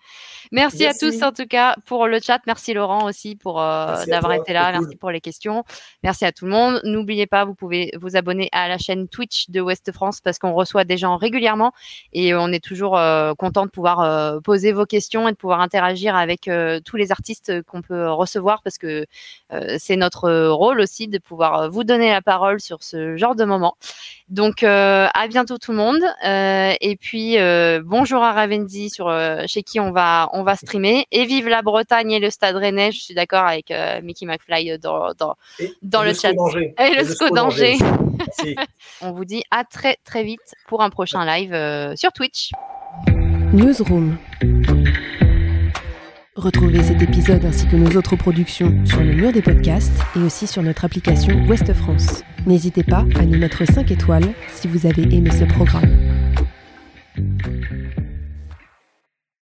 Merci, à tous en tout cas pour le chat. Merci Laurent aussi pour euh, d'avoir été là. Merci pour les questions. Merci à tout le monde. N'oubliez pas, vous pouvez vous abonner à la chaîne Twitch de Ouest France parce qu'on reçoit des gens régulièrement et on est toujours euh, content de pouvoir euh, poser vos questions et de pouvoir interagir avec tous les artistes qu'on peut recevoir parce que c'est notre rôle aussi de pouvoir vous donner la parole sur ce genre de moment. Donc à bientôt tout le monde et puis bonjour à Ravendi sur chez qui on va on va streamer. Et vive la Bretagne et le Stade Rennais. Je suis d'accord avec euh, Mickey McFly dans, dans, le, chat.
Et,
le SCO d'Angers. on vous dit à très très vite pour un prochain live euh, sur Twitch.
Newsroom. Retrouvez cet épisode ainsi que nos autres productions sur le mur des podcasts et aussi sur notre application Ouest France. N'hésitez pas à nous mettre 5 étoiles si vous avez aimé ce programme.